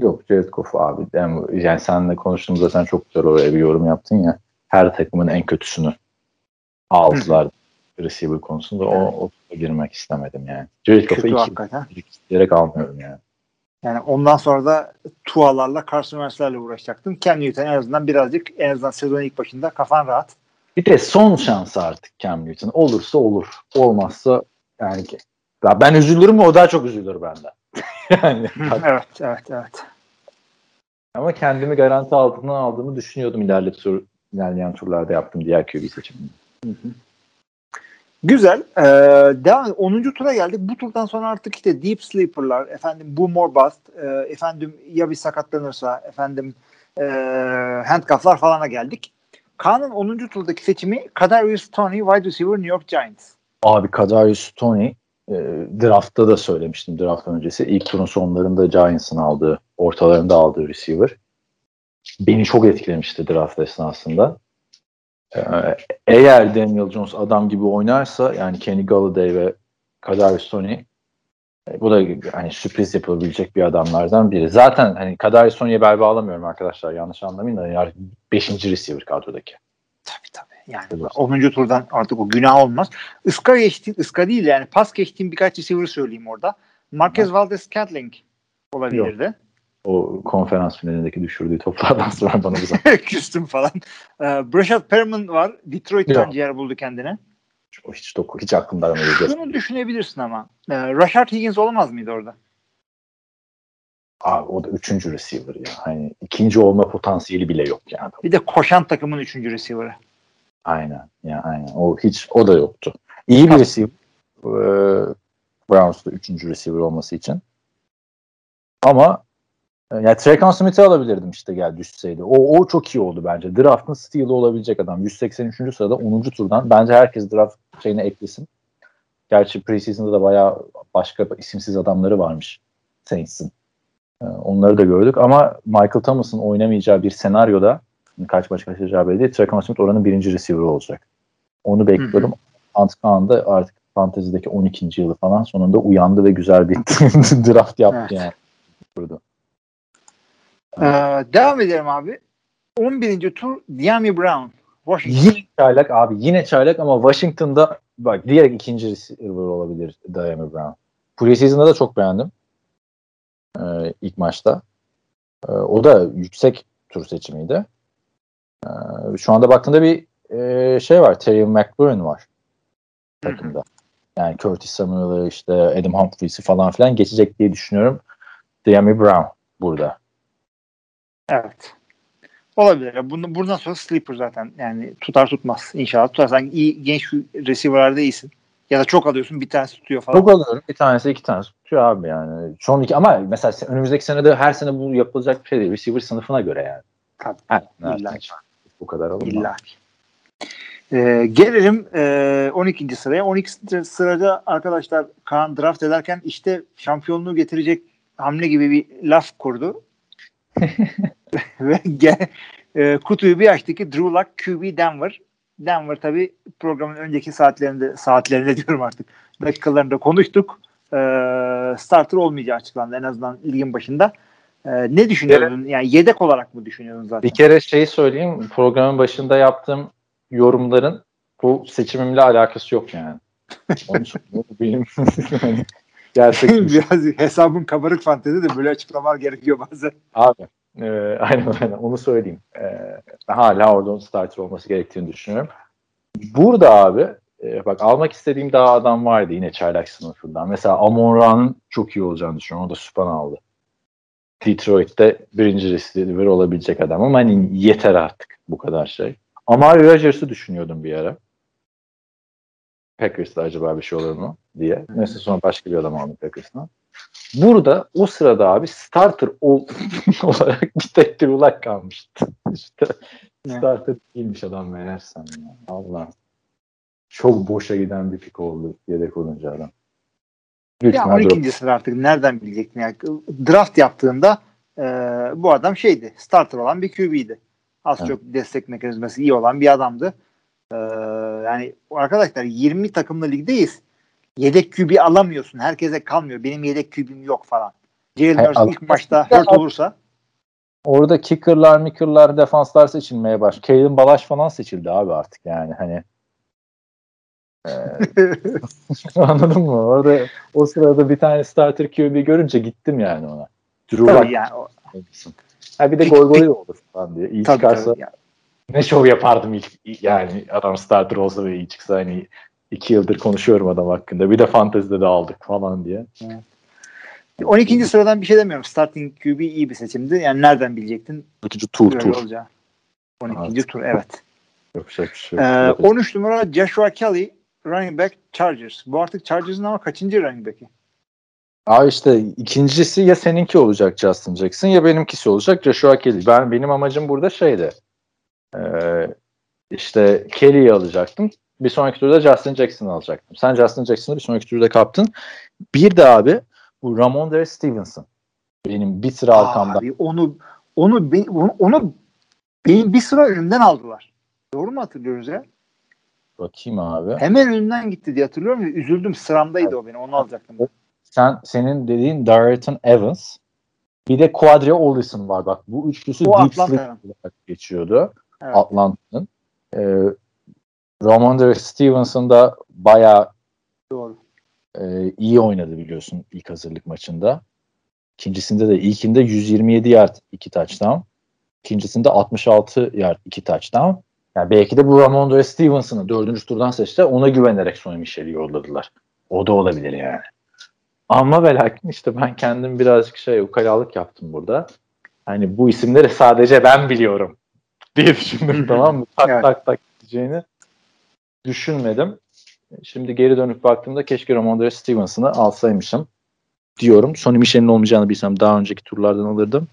Yok Goff abi. Yani, yani seninle konuştuğumuzda sen çok güzel oraya bir yorum yaptın ya. Her takımın en kötüsünü aldılar. receiver konusunda o, o girmek istemedim yani. Goff'u iki, diyerek almıyorum yani. Yani ondan sonra da Tualarla Carson Wentz'lerle uğraşacaktın. Cam Newton en azından birazcık en azından sezonun ilk başında kafan rahat. Bir de son şansı artık Cam Newton. Olursa olur. Olmazsa yani ki. Ya ben üzülürüm o daha çok üzülür benden. [laughs] yani, evet, evet, evet. Ama kendimi garanti altına aldığımı düşünüyordum ilerleyen, tur, ilerleyen turlarda yaptım diğer QB seçimini. Güzel. Ee, devam 10. tura geldik. Bu turdan sonra artık işte deep sleeper'lar, efendim bu more bust, e, efendim ya bir sakatlanırsa, efendim e, handcuff'lar falana geldik. Kaan'ın 10. turdaki seçimi Kadarius Tony, wide receiver New York Giants. Abi Kadarius Tony e, draftta da söylemiştim draft öncesi. İlk turun sonlarında Giants'ın aldığı, ortalarında aldığı receiver. Beni çok etkilemişti draft esnasında. E, eğer Daniel Jones adam gibi oynarsa yani Kenny Galladay ve Kadarius Tony e, bu da hani sürpriz yapılabilecek bir adamlardan biri. Zaten hani Kadarius Tony'ye bel bağlamıyorum arkadaşlar yanlış anlamayın da yani 5. receiver kadrodaki. Yani evet. 10. turdan artık o günah olmaz. Iska geçti, ıska değil yani pas geçtiğim birkaç receiver söyleyeyim orada. Marquez. Valdez Scantling olabilirdi. Yok. O konferans finalindeki düşürdüğü toplardan [laughs] sonra bana güzel. [laughs] Küstüm falan. Ee, Brashad Perriman var. Detroit'ten ciğer buldu kendine. O hiç doku, hiç aklımda olmadı. Şunu düşünebilirsin ama. Ee, Rashard Higgins olamaz mıydı orada? Abi o da üçüncü receiver ya. Hani ikinci olma potansiyeli bile yok yani. Bir de koşan takımın üçüncü receiver'ı. Aynen. Yani aynen. O hiç o da yoktu. İyi bir receiver. Ee, Browns'da üçüncü receiver olması için. Ama e, yani Trekan Smith'i alabilirdim işte gel düşseydi. O, o çok iyi oldu bence. Draft'ın steal'i olabilecek adam. 183. sırada 10. turdan. Bence herkes draft şeyine eklesin. Gerçi preseason'da da bayağı başka isimsiz adamları varmış Saints'in. Ee, onları da gördük ama Michael Thomas'ın oynamayacağı bir senaryoda kaç maç kaçacağı belli değil. Trakan Smith oranın birinci receiver olacak. Onu bekliyorum. Antkan da artık fantezideki 12. yılı falan sonunda uyandı ve güzel bir [laughs] draft yaptı evet. yani. Burada. Ee, devam edelim abi. 11. tur Diami Brown. Washington. Yine çaylak abi. Yine çaylak ama Washington'da bak diğer ikinci receiver olabilir Diami Brown. Preseason'da da çok beğendim. Ee, ilk maçta. Ee, o da yüksek tur seçimiydi. Ee, şu anda baktığında bir e, şey var. Terry McLaurin var takımda. Yani Curtis Samuel'ı işte Adam Humphries'i falan filan geçecek diye düşünüyorum. Diami Brown burada. Evet. Olabilir. Bunu, buradan sonra sleeper zaten. Yani tutar tutmaz. İnşallah tutar. Sen iyi, genç receiver'larda iyisin. Ya da çok alıyorsun bir tanesi tutuyor falan. Çok alıyorum. Bir tanesi iki tanesi tutuyor abi yani. Son iki ama mesela önümüzdeki senede her sene bu yapılacak bir şey değil. Receiver sınıfına göre yani. Tabii. Ki. Bu kadar alınmaz. İlla ki. Ee, gelelim e, 12. sıraya. 12. sırada arkadaşlar Kaan draft ederken işte şampiyonluğu getirecek hamle gibi bir laf kurdu. [laughs] Ve ge- e, kutuyu bir açtı ki Drew Luck QB Denver. Denver tabi programın önceki saatlerinde saatlerinde diyorum artık dakikalarında konuştuk. Ee, starter olmayacağı açıklandı en azından ligin başında. Ee, ne düşünüyorsun? Yani yedek olarak mı düşünüyorsun zaten? Bir kere şeyi söyleyeyim. Programın başında yaptığım yorumların bu seçimimle alakası yok yani. Onu söyleyeyim. Benim gerçekten [laughs] Biraz hesabın kabarık fantezi de böyle açıklamalar gerekiyor bazen. Abi e, aynen aynen onu söyleyeyim. E, hala orada starter olması gerektiğini düşünüyorum. Burada abi e, bak almak istediğim daha adam vardı yine çaylak sınıfından. Mesela Amon Ra'nın çok iyi olacağını düşünüyorum. O da Süpan aldı. Detroit'te birinci receiver olabilecek adam ama hani yeter artık bu kadar şey. Amari Rodgers'ı düşünüyordum bir ara. Packers'ta acaba bir şey olur mu diye. Neyse sonra başka bir adam aldım Packers'tan. Burada o sırada abi starter ol, [laughs] olarak bir tek Drew Luck kalmıştı. [laughs] İşte starter değilmiş adam meğersem ya. Allah. Çok boşa giden bir pik oldu yedek olunca adam. Büyük Ya ihtimalle 12. sıra artık nereden bilecektin? Yani draft yaptığında e, bu adam şeydi. Starter olan bir QB'ydi. Az Evet. çok destek mekanizması iyi olan bir adamdı. E, yani arkadaşlar 20 takımlı ligdeyiz. Yedek QB alamıyorsun. Herkese kalmıyor. Benim yedek QB'm yok falan. Jalen Hurts ilk Ya, hurt olursa Orada kicker'lar, micker'lar, defanslar seçilmeye baş. Kalen Balaş falan seçildi abi artık yani hani. [laughs] Anladın mı? Orada o sırada bir tane starter QB görünce gittim yani ona. Drew tabii Luck yani, o-. Ha bir de gol golü olur falan diye. İyi tabii, çıkarsa tabii. Yani ne şov yapardım ilk yani adam starter olsa ve iyi çıksa hani iki yıldır konuşuyorum adam hakkında. Bir de fantezide de aldık falan diye. 12. sıradan bir şey demiyorum. Starting QB iyi bir seçimdi. Yani nereden bilecektin? Ötücü tur Böyle tur. olacağı. 12. Evet. tur evet. Yapacak bir şey Ee, yok. 13 numara Joshua Kelly running back Chargers. Bu artık Chargers'ın ama kaçıncı running back'i? Abi işte ikincisi ya seninki olacak Justin Jackson ya benimkisi olacak Joshua Kelly. Ben benim amacım burada şeydi. Ee, işte Kelly'yi alacaktım. Bir sonraki turda Justin Jackson'ı alacaktım. Sen Justin Jackson'ı bir sonraki turda kaptın. Bir de abi bu Ramondre Stevenson. Benim bir sıra arkamda. Abi onu onu onu, onu benim bir sıra önümden aldılar. Doğru mu hatırlıyoruz ya? Bakayım abi. Hemen önümden gitti diye hatırlıyorum ve üzüldüm. Sıramdaydı o benim. Onu alacaktım. ben. Sen senin dediğin Darrington Evans. Bir de Quadri Ollison var. Bak bu üçlüsü O deep sleep olarak geçiyordu. Evet. Atlanta'nın. Ee, Ramondre Stevenson da bayağı Doğru. e, iyi oynadı biliyorsun ilk hazırlık maçında. İkincisinde de ilkinde 127 yard 2 touchdown. İkincisinde 66 yard 2 touchdown. Yani belki de bu Ramondre Stevenson'ı dördüncü turdan seçti. Ona güvenerek Sonny Michel'i yolladılar. O da olabilir yani. Ama ve lakin işte ben kendim birazcık şey ukalalık yaptım burada. Hani bu isimleri sadece ben biliyorum diye düşündüm tamam mı? Tak Evet. tak tak diyeceğini düşünmedim. Şimdi geri dönüp baktığımda keşke Ramondre Stevenson'ı alsaymışım diyorum. Sonny Michel'in olmayacağını bilsem daha önceki turlardan alırdım.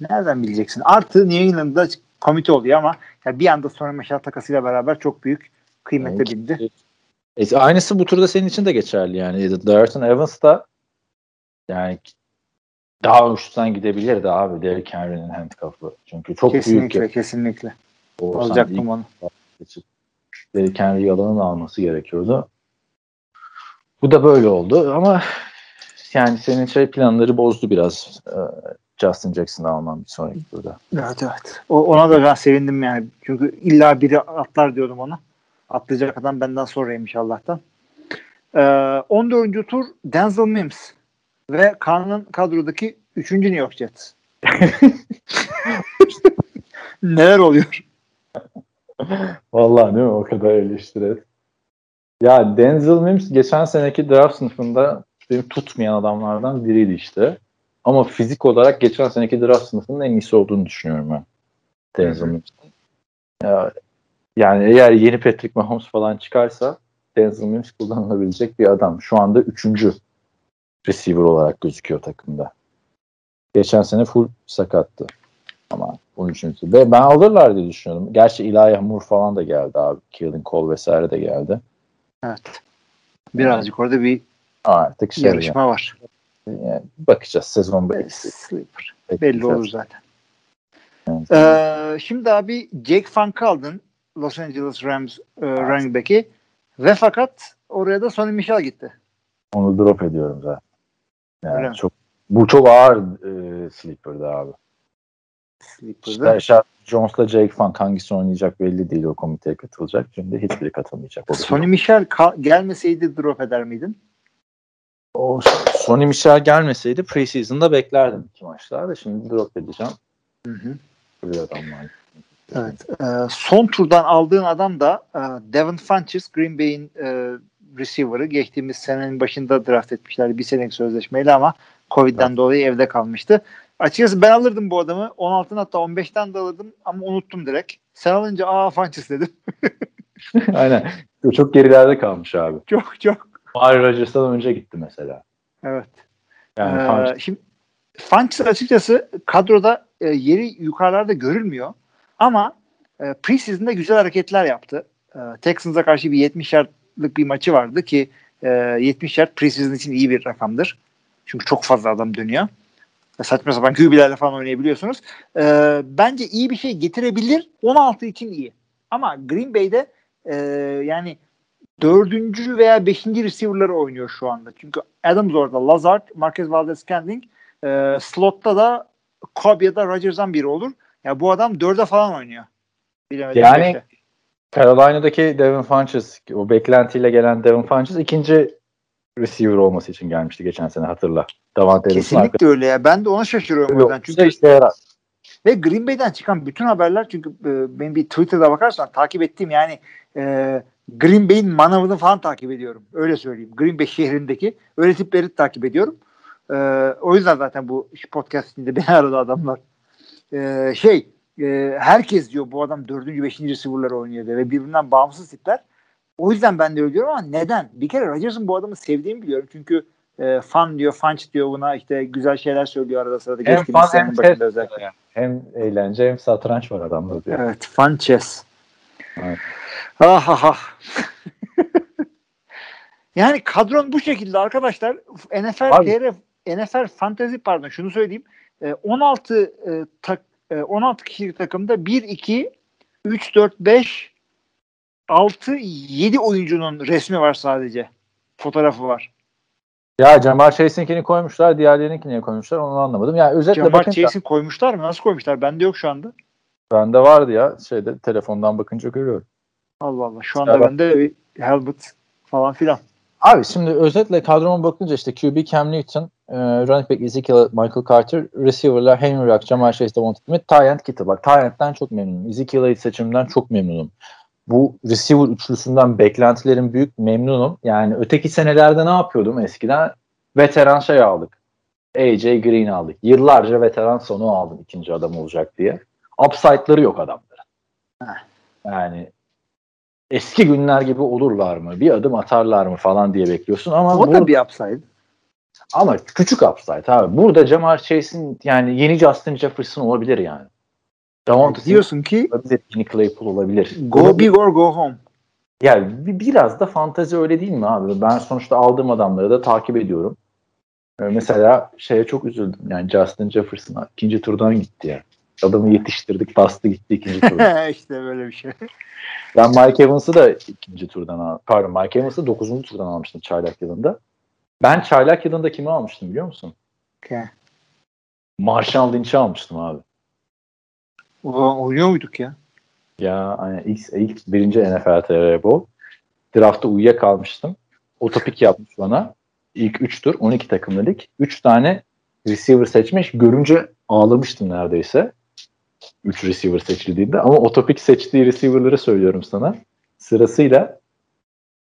Nereden bileceksin? Artı New England'da komite oluyor ama ya bir anda sonra Meşal takasıyla beraber çok büyük kıymete Evet. bindi. E, aynısı bu turda senin için de geçerli yani. Darton Evans da yani daha uçtan gidebilirdi abi Derrick Henry'nin handcuff'ı. Çünkü çok büyük Kesinlikle, kesinlikle. İlk onu. Derrick Henry'i alanın alması gerekiyordu. Bu da böyle oldu ama yani senin şey planları bozdu biraz. e, Justin Jackson'ı almam bir sonraki turda. Evet evet. O, ona da ben sevindim yani. Çünkü illa biri atlar diyordum ona. Atlayacak adam benden sonraymış Allah'tan. Ee, 14. tur Denzel Mims ve Kaan'ın kadrodaki 3. New York Jets. [laughs] Neler oluyor? Vallahi değil mi? O kadar eleştiri. Ya Denzel Mims geçen seneki draft sınıfında benim tutmayan adamlardan biriydi işte. Ama fizik olarak geçen seneki draft sınıfının en iyisi olduğunu düşünüyorum ben. Denzel Mims. Ya, yani eğer yeni Patrick Mahomes falan çıkarsa Denzel Mims kullanılabilecek bir adam. Şu anda üçüncü receiver olarak gözüküyor takımda. Geçen sene full sakattı. Ama 13. Ve ben alırlar diye düşünüyorum. Gerçi Elijah Moore falan da geldi abi. Keelan Cole vesaire de geldi. Evet. Birazcık orada bir Artık şey yarışma yani, var. Yani bakacağız sezon belki. Sleeper. Belli olur zaten. Ee, şimdi abi Jake Funk aldın. Los Angeles Rams e, running back'i ve fakat oraya da Sonny Michel gitti. Onu drop ediyorum zaten. Yani Öyle mi? çok bu çok ağır e, sleeper'dı abi. Sleeper'da. İşte Jones'la Jake Funk hangisi oynayacak belli değil o komiteye katılacak. Şimdi hiçbiri katılmayacak. Sonny Michel gelmeseydi drop eder miydin? O Sonny Michel gelmeseydi preseason'da beklerdim iki maçlarda. Şimdi drop edeceğim. Hı hı. Adamlar. Evet. Ee, son turdan aldığın adam da e, Devin Funches, Green Bay'in e, receiver'ı. Geçtiğimiz senenin başında draft etmişler bir senelik sözleşmeyle ama Covid'den dolayı evde kalmıştı. Açıkçası ben alırdım bu adamı. 16'dan hatta 15'ten de alırdım ama unuttum direkt. Sen alınca aa Funches dedim. [laughs] Aynen. Çok gerilerde kalmış abi. çok çok. Mario Rodgers'tan önce gitti mesela. Evet. Yani Ee, Funch- şimdi Funches açıkçası kadroda e, yeri yukarılarda görülmüyor. Ama e, preseason'da güzel hareketler yaptı. E, Texans'a karşı bir 70 yardlık bir maçı vardı ki e, 70 yard preseason için iyi bir rakamdır. Çünkü çok fazla adam dönüyor. E, saçma sapan QB'lerle falan oynayabiliyorsunuz. E, bence iyi bir şey getirebilir. 16 için iyi. Ama Green Bay'de e, yani dördüncü veya beşinci receiver'ları oynuyor şu anda. Çünkü Adams orada, Lazard, Marquez Valdez-Scantling, e, slotta da Cobb ya da Rodgers'dan biri olur. Ya bu adam dörde falan oynuyor. Bilemedim Yani-. Carolina'daki Devin Funches, o beklentiyle gelen Devin Funches ikinci receiver olması için gelmişti geçen sene hatırla. Davante Kesinlikle öyle ya. Ben de ona şaşırıyorum. Yok, Çünkü işte yarar. ve Green Bay'den çıkan bütün haberler çünkü e, benim bir Twitter'da bakarsan takip ettiğim yani e, Green Bay'in manavını falan takip ediyorum. Öyle söyleyeyim. Green Bay şehrindeki öyle tipleri takip ediyorum. E, o yüzden zaten bu podcastinde [laughs] beni aradı adamlar. E, şey e, herkes diyor bu adam dördüncü, beşinci receiver'lar oynuyor diye ve birbirinden bağımsız tipler. O yüzden ben de öyle diyorum ama neden? Bir kere Rodgers'ın bu adamı sevdiğimi biliyorum. Çünkü e, fun diyor, funch diyor buna işte güzel şeyler söylüyor arada sırada. Hem senenin hem özellikle. Hem eğlence hem satranç var adamda diyor. Evet, fun chess. Evet. Ah ah ah. [laughs] yani kadron bu şekilde arkadaşlar. NFL Abi- TR, NFL Fantasy pardon şunu söyleyeyim. E, 16 e, tak, e, 16 kişilik takımda 1 2 3 4 5 6 7 oyuncunun resmi var sadece. Fotoğrafı var. Ya Jamal Chase'inkini koymuşlar, diğerlerinkini niye koymuşlar onu anlamadım. Yani özetle Jamar bakınca Chase'in koymuşlar mı? Nasıl koymuşlar? Bende yok şu anda. Bende vardı ya şeyde telefondan bakınca görüyorum. Allah Allah. Şu anda bende Helmut falan filan. Abi şimdi özetle kadroma bakınca işte QB Cam Newton, e, running back Ezekiel Michael Carter, receiver'lar Henry Ruggs, Jamal Chase, Devonta Smith, end Kittle. Bak tight end'den çok memnunum. Ezekiel Elliott seçiminden çok memnunum. Bu receiver üçlüsünden beklentilerin büyük memnunum. Yani öteki senelerde ne yapıyordum eskiden? Veteran şey aldık. AJ Green aldık. Yıllarca veteran sonu aldım ikinci adam olacak diye. Upside'ları yok adamların. Heh. Yani eski günler gibi olurlar mı? Bir adım atarlar mı falan diye bekliyorsun ama O bu- da bir upside. ama küçük upside abi. Burada Jamar Chase'in yani yeni Justin Jefferson olabilir yani. Smith Diyorsun ki olabilir. Kenny Claypool olabilir. go big or go home. Yani bi- biraz da fantezi öyle değil mi abi? Ben sonuçta aldığım adamları da takip ediyorum. Ee, mesela şeye çok üzüldüm. Yani Justin Jefferson'a ikinci turdan gitti ya. Adamı yetiştirdik bastı gitti ikinci [laughs] turdan. işte böyle bir şey. ben Mike Evans'ı da ikinci turdan al Pardon Mike Evans'ı dokuzuncu turdan almıştım çaylak yılında. Ben çaylak yılında kimi almıştım biliyor musun? Okay. Marshall Lynch'i almıştım abi. O zaman oynuyor muyduk ya? Ya hani ilk, ilk birinci NFL TR Bowl. Draftta uyuyakalmıştım. Otopik yapmış bana. İlk 3 tur 12 takımlı lig. 3 tane receiver seçmiş. Görünce ağlamıştım neredeyse. 3 receiver seçildiğinde. Ama otopik seçtiği receiver'ları söylüyorum sana. Sırasıyla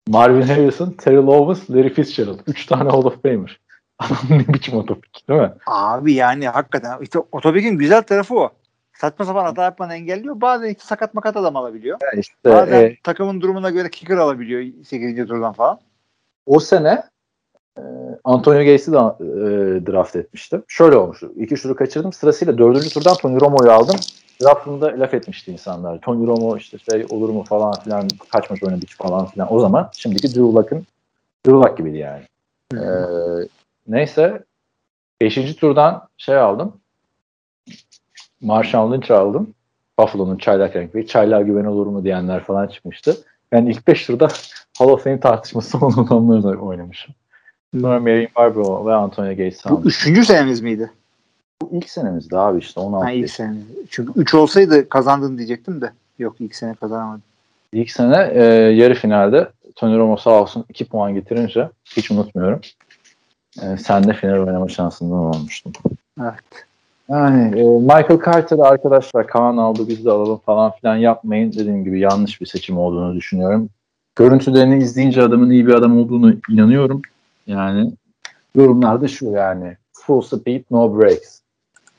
Marvin Harrison, Terrell Owens, Larry Fitzgerald. 3 tane Hall of Famer. [laughs] Adam ne biçim otopik değil mi? Abi yani hakikaten işte otobüsün güzel tarafı o. Saçma sapan hata yapmanı engelliyor. Bazen işte sakat makat adam alabiliyor. Yani işte Bazen e, takımın durumuna göre kicker alabiliyor 8. turdan falan. o sene Antonio Gates'i de e, draft etmiştim. Şöyle olmuştu. İki turu kaçırdım. Sırasıyla dördüncü turdan Tony Romo'yu aldım. Draftında laf etmişti insanlar. Tony Romo işte şey olur mu falan filan kaç maç oynadı ki falan filan. O zaman şimdiki Drew Luck'ın Drew Luck gibiydi yani. Ee, neyse 5. turdan şey aldım. Marshall Lynch aldım. Buffalo'nun çaylak renkli. Çaylağa güven olur mu diyenler falan çıkmıştı. Ben ilk 5 turda Hall of Fame tartışması adamlarla oynamışım. Sonra Marion Barber ve Antonio Gates Bu üçüncü senemiz miydi? Bu ilk senemizdi abi işte 16 Ha, ilk senemiz. Çünkü 3 olsaydı kazandın diyecektim de. Yok ilk sene kazanamadım. İlk sene e, yarı finalde Tony Romo sağ olsun 2 puan getirince hiç unutmuyorum. E, sen de final oynama şansından olmuştun. Evet. Yani e, Michael Carter arkadaşlar Kaan aldı biz de alalım falan filan yapmayın. Dediğim gibi yanlış bir seçim olduğunu düşünüyorum. Görüntülerini izleyince adamın iyi bir adam olduğunu inanıyorum. Yani yorumlarda şu yani full speed no brakes.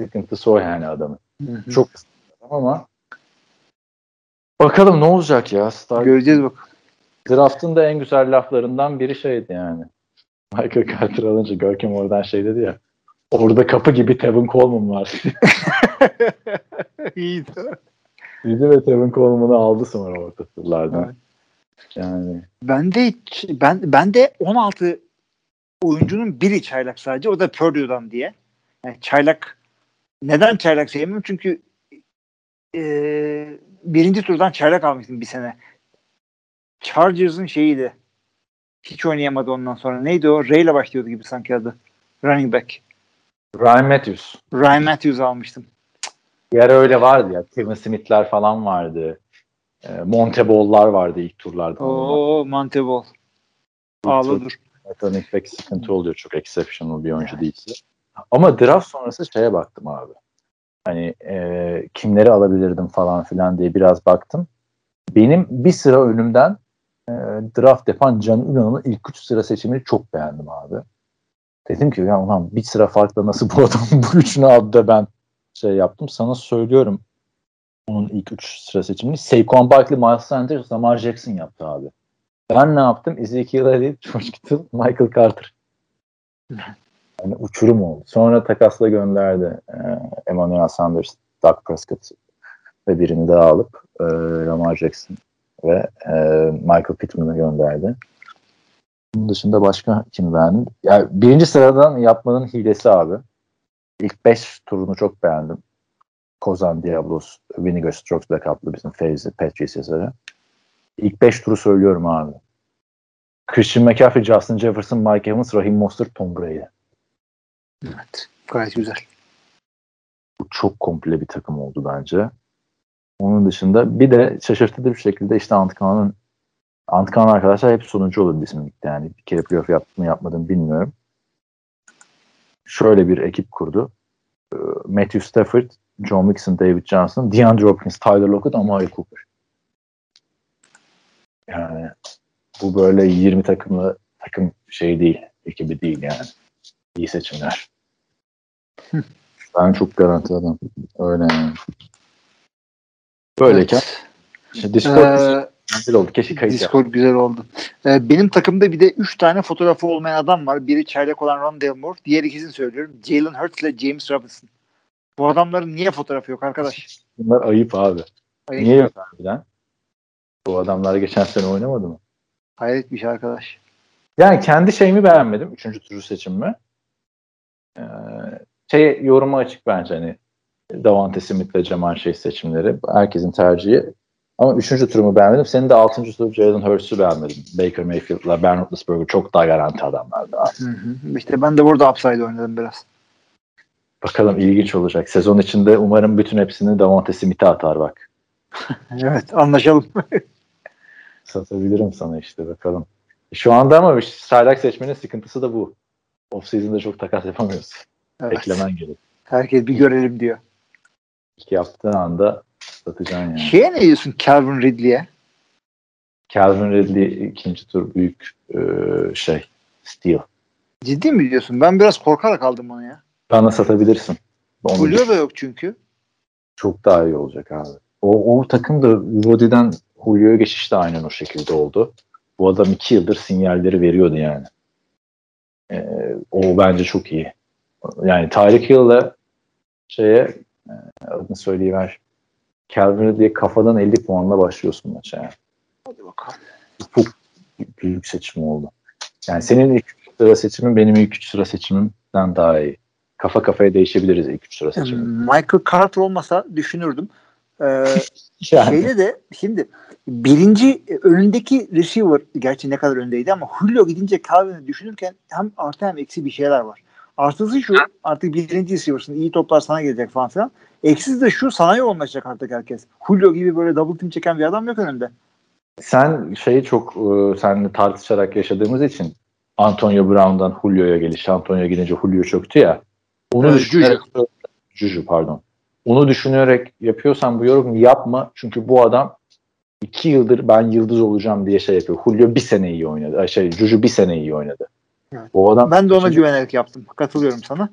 Sıkıntısı o yani adamın. Hı-hı. Çok ama bakalım ne olacak ya. Star Göreceğiz bak. Draft'ın da en güzel laflarından biri şeydi yani. Michael Carter alınca Görkem oradan şey dedi ya. Orada kapı gibi Tevin Coleman var. [laughs] İyiydi. Dedi ve Tevin Coleman'ı aldı sonra orta turlardan. Evet. Yani Ben de hiç- ben ben de 16 oyuncunun biri çaylak sadece. O da Purdue'dan diye. Yani çaylak neden çaylak sevmiyorum? Çünkü e, birinci turdan çaylak almıştım bir sene. Chargers'ın şeyiydi. Hiç oynayamadı ondan sonra. Neydi o? Ray ile başlıyordu gibi sanki adı. Running back. Ryan Matthews. Ryan Matthews almıştım. Yer öyle vardı ya. Kevin Smith'ler falan vardı. E, Monte Ball'lar vardı ilk turlarda. Oo Monteball. Ağla Zaten pek sıkıntı oluyor. Çok exceptional bir oyuncu değilse. Ama draft sonrası şeye baktım abi. Hani e, kimleri alabilirdim falan filan diye biraz baktım. Benim bir sıra önümden e, draft yapan Can Ünal'ın ilk üç sıra seçimini çok beğendim abi. Dedim ki ya ulan bir sıra farkla nasıl bu adam [laughs] bu üçünü aldı da ben şey yaptım. Sana söylüyorum onun ilk üç sıra seçimini. Saquon Barkley, Miles Sanders, Lamar Jackson yaptı abi. Ben ne yaptım? Ezekiel Elliott, George Kittle, Michael Carter. Yani uçurum oldu. Sonra takasla gönderdi. Ee, Emmanuel Sanders, Doug Prescott ve birini daha alıp e, Lamar Jackson ve e, Michael Pittman'ı gönderdi. Bunun dışında başka kimi beğendim? Yani birinci sıradan yapmanın hilesi abi. İlk 5 turunu çok beğendim. Kozan Diablos, Vinegar Strokes backup'lı bizim Feyzi, Patriots yazarı. İlk 5 turu söylüyorum abi. Christian McCaffrey, Justin Jefferson, Mike Evans, Raheem Mostert, Tom Brady. Evet. Gayet güzel. Bu çok komple bir takım oldu bence. Onun dışında bir de şaşırtıcı bir şekilde işte Antkan'ın Antkan arkadaşlar hep sonuncu olur bizim. Yani bir kere playoff yaptım mı yapmadım bilmiyorum. Şöyle bir ekip kurdu. Ee, Matthew Stafford, John Mixon, David Johnson, DeAndre Hopkins, Tyler Lockett, Amari Cooper. Yani bu böyle 20 takımlı takım şey değil. Ekibi değil yani. İyi seçimler. [laughs] ben çok garanti adam. Öyle yani. Böyleyken işte Discord Ee, güzel oldu. Keşke kayıt yap. Discord güzel oldu. Ee, benim takımda bir de 3 tane fotoğrafı olmayan adam var. Biri çaylak olan Ron Moore. Diğer ikisini söylüyorum. Jalen Hurts ile James Robinson. Bu adamların niye fotoğrafı yok arkadaş? Bunlar ayıp abi. Hayret, Niye yok harbiden? Bu adamlar geçen sene oynamadı mı? hayret bir şey arkadaş. Yani kendi şeyimi beğenmedim. Üçüncü turu seçimimi. Ee, şey yoruma açık bence hani Davante Smith'le Jamal Chase seçimleri. Herkesin tercihi. Ama üçüncü turumu beğenmedim. Senin de altıncı turu Jalen Hurts'u beğenmedim. Baker Mayfield'la Ben Roethlisberger çok daha garanti adamlardı. Hı hı. İşte ben de burada upside oynadım biraz. Bakalım ilginç olacak. Sezon içinde umarım bütün hepsini Davante Smith'e atar bak. [laughs] Evet anlaşalım. [laughs] Satabilirim sana işte bakalım. Şu anda ama çaylak seçmenin sıkıntısı da bu. Off-season'da çok takas yapamıyorsun. Evet. Eklemen gerek. Herkes bir görelim diyor. İlk yaptığın anda satacaksın yani. Şeye ne diyorsun Calvin Ridley'e? Calvin Ridley ikinci tur büyük e, şey. Steal. Ciddi mi diyorsun? Ben biraz korkarak aldım onu ya. Bana satabilirsin. Onu Julio da yok çünkü. Çok daha iyi olacak abi. O, o takım da Rudy'den Julio'ya geçiş de aynen o şekilde oldu. Bu adam iki yıldır sinyalleri veriyordu yani. Ee, o bence çok iyi. Yani Tyreek Hill'le şeye e, adını söyleyiver. Calvin diye kafadan 50 puanla başlıyorsun maça yani. Hadi bakalım. Çok büyük seçim oldu. Yani senin ilk sıra seçimin benim ilk üç sıra seçimimden daha iyi. Kafa kafaya değişebiliriz ilk üç sıra seçimi. Michael Carter olmasa düşünürdüm. Ee, [laughs] Yani. şeyle de şimdi birinci e, önündeki receiver gerçi ne kadar öndeydi ama Julio gidince Calvin'i düşünürken hem artı hem eksi bir şeyler var. Artısı şu artık birinci receiver'sın iyi toplar sana gelecek falan filan. Eksisi de şu sana yoğunlaşacak artık herkes. Julio gibi böyle double team çeken bir adam yok önünde. Sen şeyi çok e, seninle tartışarak yaşadığımız için Antonio Brown'dan Julio'ya geliş. Antonio gidince Julio çöktü ya. Onu Evet, düşünerek Juju pardon. Onu düşünerek yapıyorsan bu yorumu yapma. Çünkü bu adam iki yıldır ben yıldız olacağım diye şey yapıyor. Julio bir sene iyi oynadı. Şey, Juju bir sene iyi oynadı. Evet. Bu adam Ben de ona ikinci- güvenerek yaptım. Katılıyorum sana.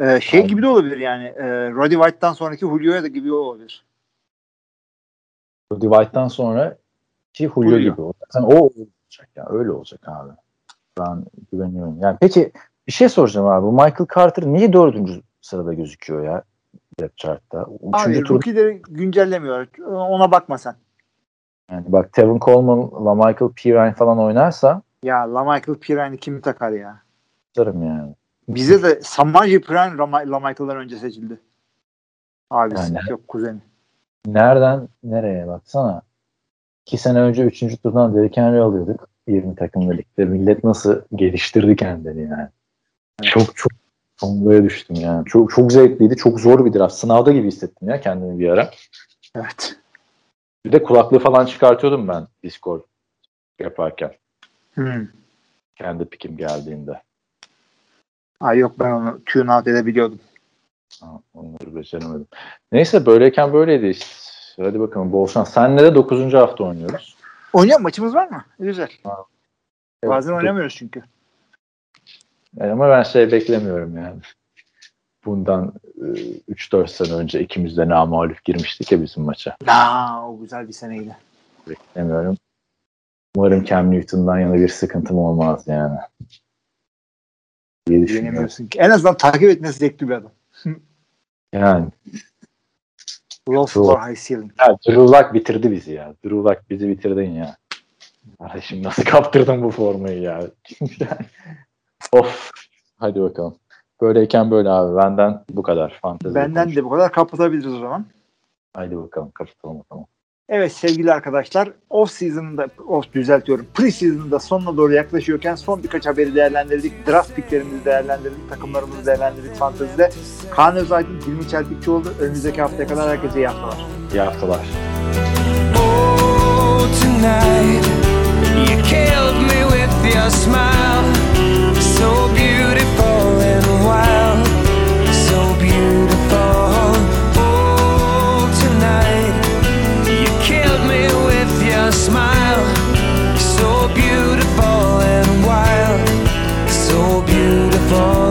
Ee, şey Abi. gibi de olabilir yani. E, Roddy White'dan sonraki Julio'ya da gibi olabilir. Rudy White'dan sonra ki Julio, Julio. gibi. o. Zaten o olacak ya. Öyle olacak abi. Ben güveniyorum. Yani peki bir şey soracağım abi. Michael Carter niye dördüncü sırada gözüküyor ya? Depth chart'ta. Üçüncü Abi tur rookie'leri güncellemiyor. Ona bakma sen. yani bak Tevin Coleman'la Michael Pirine falan oynarsa Ya LaMichael Piran'ı kim takar ya? tutarım yani. Bize de Samaji Piran LaMichael'dan önce seçildi. Abisi Yani. yok kuzeni. Nereden nereye baksana. İki sene önce üçüncü turdan Derrick Henry alıyorduk. 20 takımlı ligde. Millet nasıl geliştirdi kendini yani. Çok çok sonlara düştüm yani. Çok çok zevkliydi. Çok zor bir draft. Sınavda gibi hissettim ya kendimi bir ara. Evet. Bir de kulaklığı falan çıkartıyordum ben Discord yaparken. Hmm. Kendi pikim geldiğinde. Ay yok ben onu tune out edebiliyordum. Ha, onları beceremedim. Neyse böyleyken böyleydi işte. Hadi bakalım bol şans. Senle de 9. hafta oynuyoruz. Oynuyor maçımız var mı? Güzel. Evet, Bazen oynamıyoruz çünkü. Yani ama ben şey beklemiyorum yani. Bundan e, 3-4 sene önce ikimiz de namalüf girmiştik ya bizim maça. Aa, o güzel bir seneydi. Beklemiyorum. Umarım Cam Newton'dan yana bir sıkıntım olmaz yani. diye düşünüyorum. En azından takip etmesi zevkli bir adam. [laughs] Yani Low Doğru. floor high ceiling. ya, Drew Luck bitirdi bizi ya. Drew Luck bizi bitirdin ya. Kardeşim nasıl kaptırdın bu formayı ya. [laughs] Of. Hadi bakalım. Böyleyken böyle abi. Benden bu kadar. Fantezi Benden konuştum. de bu kadar. Kapatabiliriz o zaman. Haydi bakalım. Kapatalım o zaman. Evet sevgili arkadaşlar off season'da off düzeltiyorum pre season'da sonuna doğru yaklaşıyorken son birkaç haberi değerlendirdik. Draft picklerimizi değerlendirdik, takımlarımızı değerlendirdik fantezide. Kaan Özaydın, Hilmi Çeltikçioğlu önümüzdeki haftaya kadar herkese iyi haftalar. İyi haftalar. Oh, tonight, you killed me with your smile. so beautiful and wild, so beautiful. Oh, tonight you killed me with your smile, so beautiful and wild, so beautiful.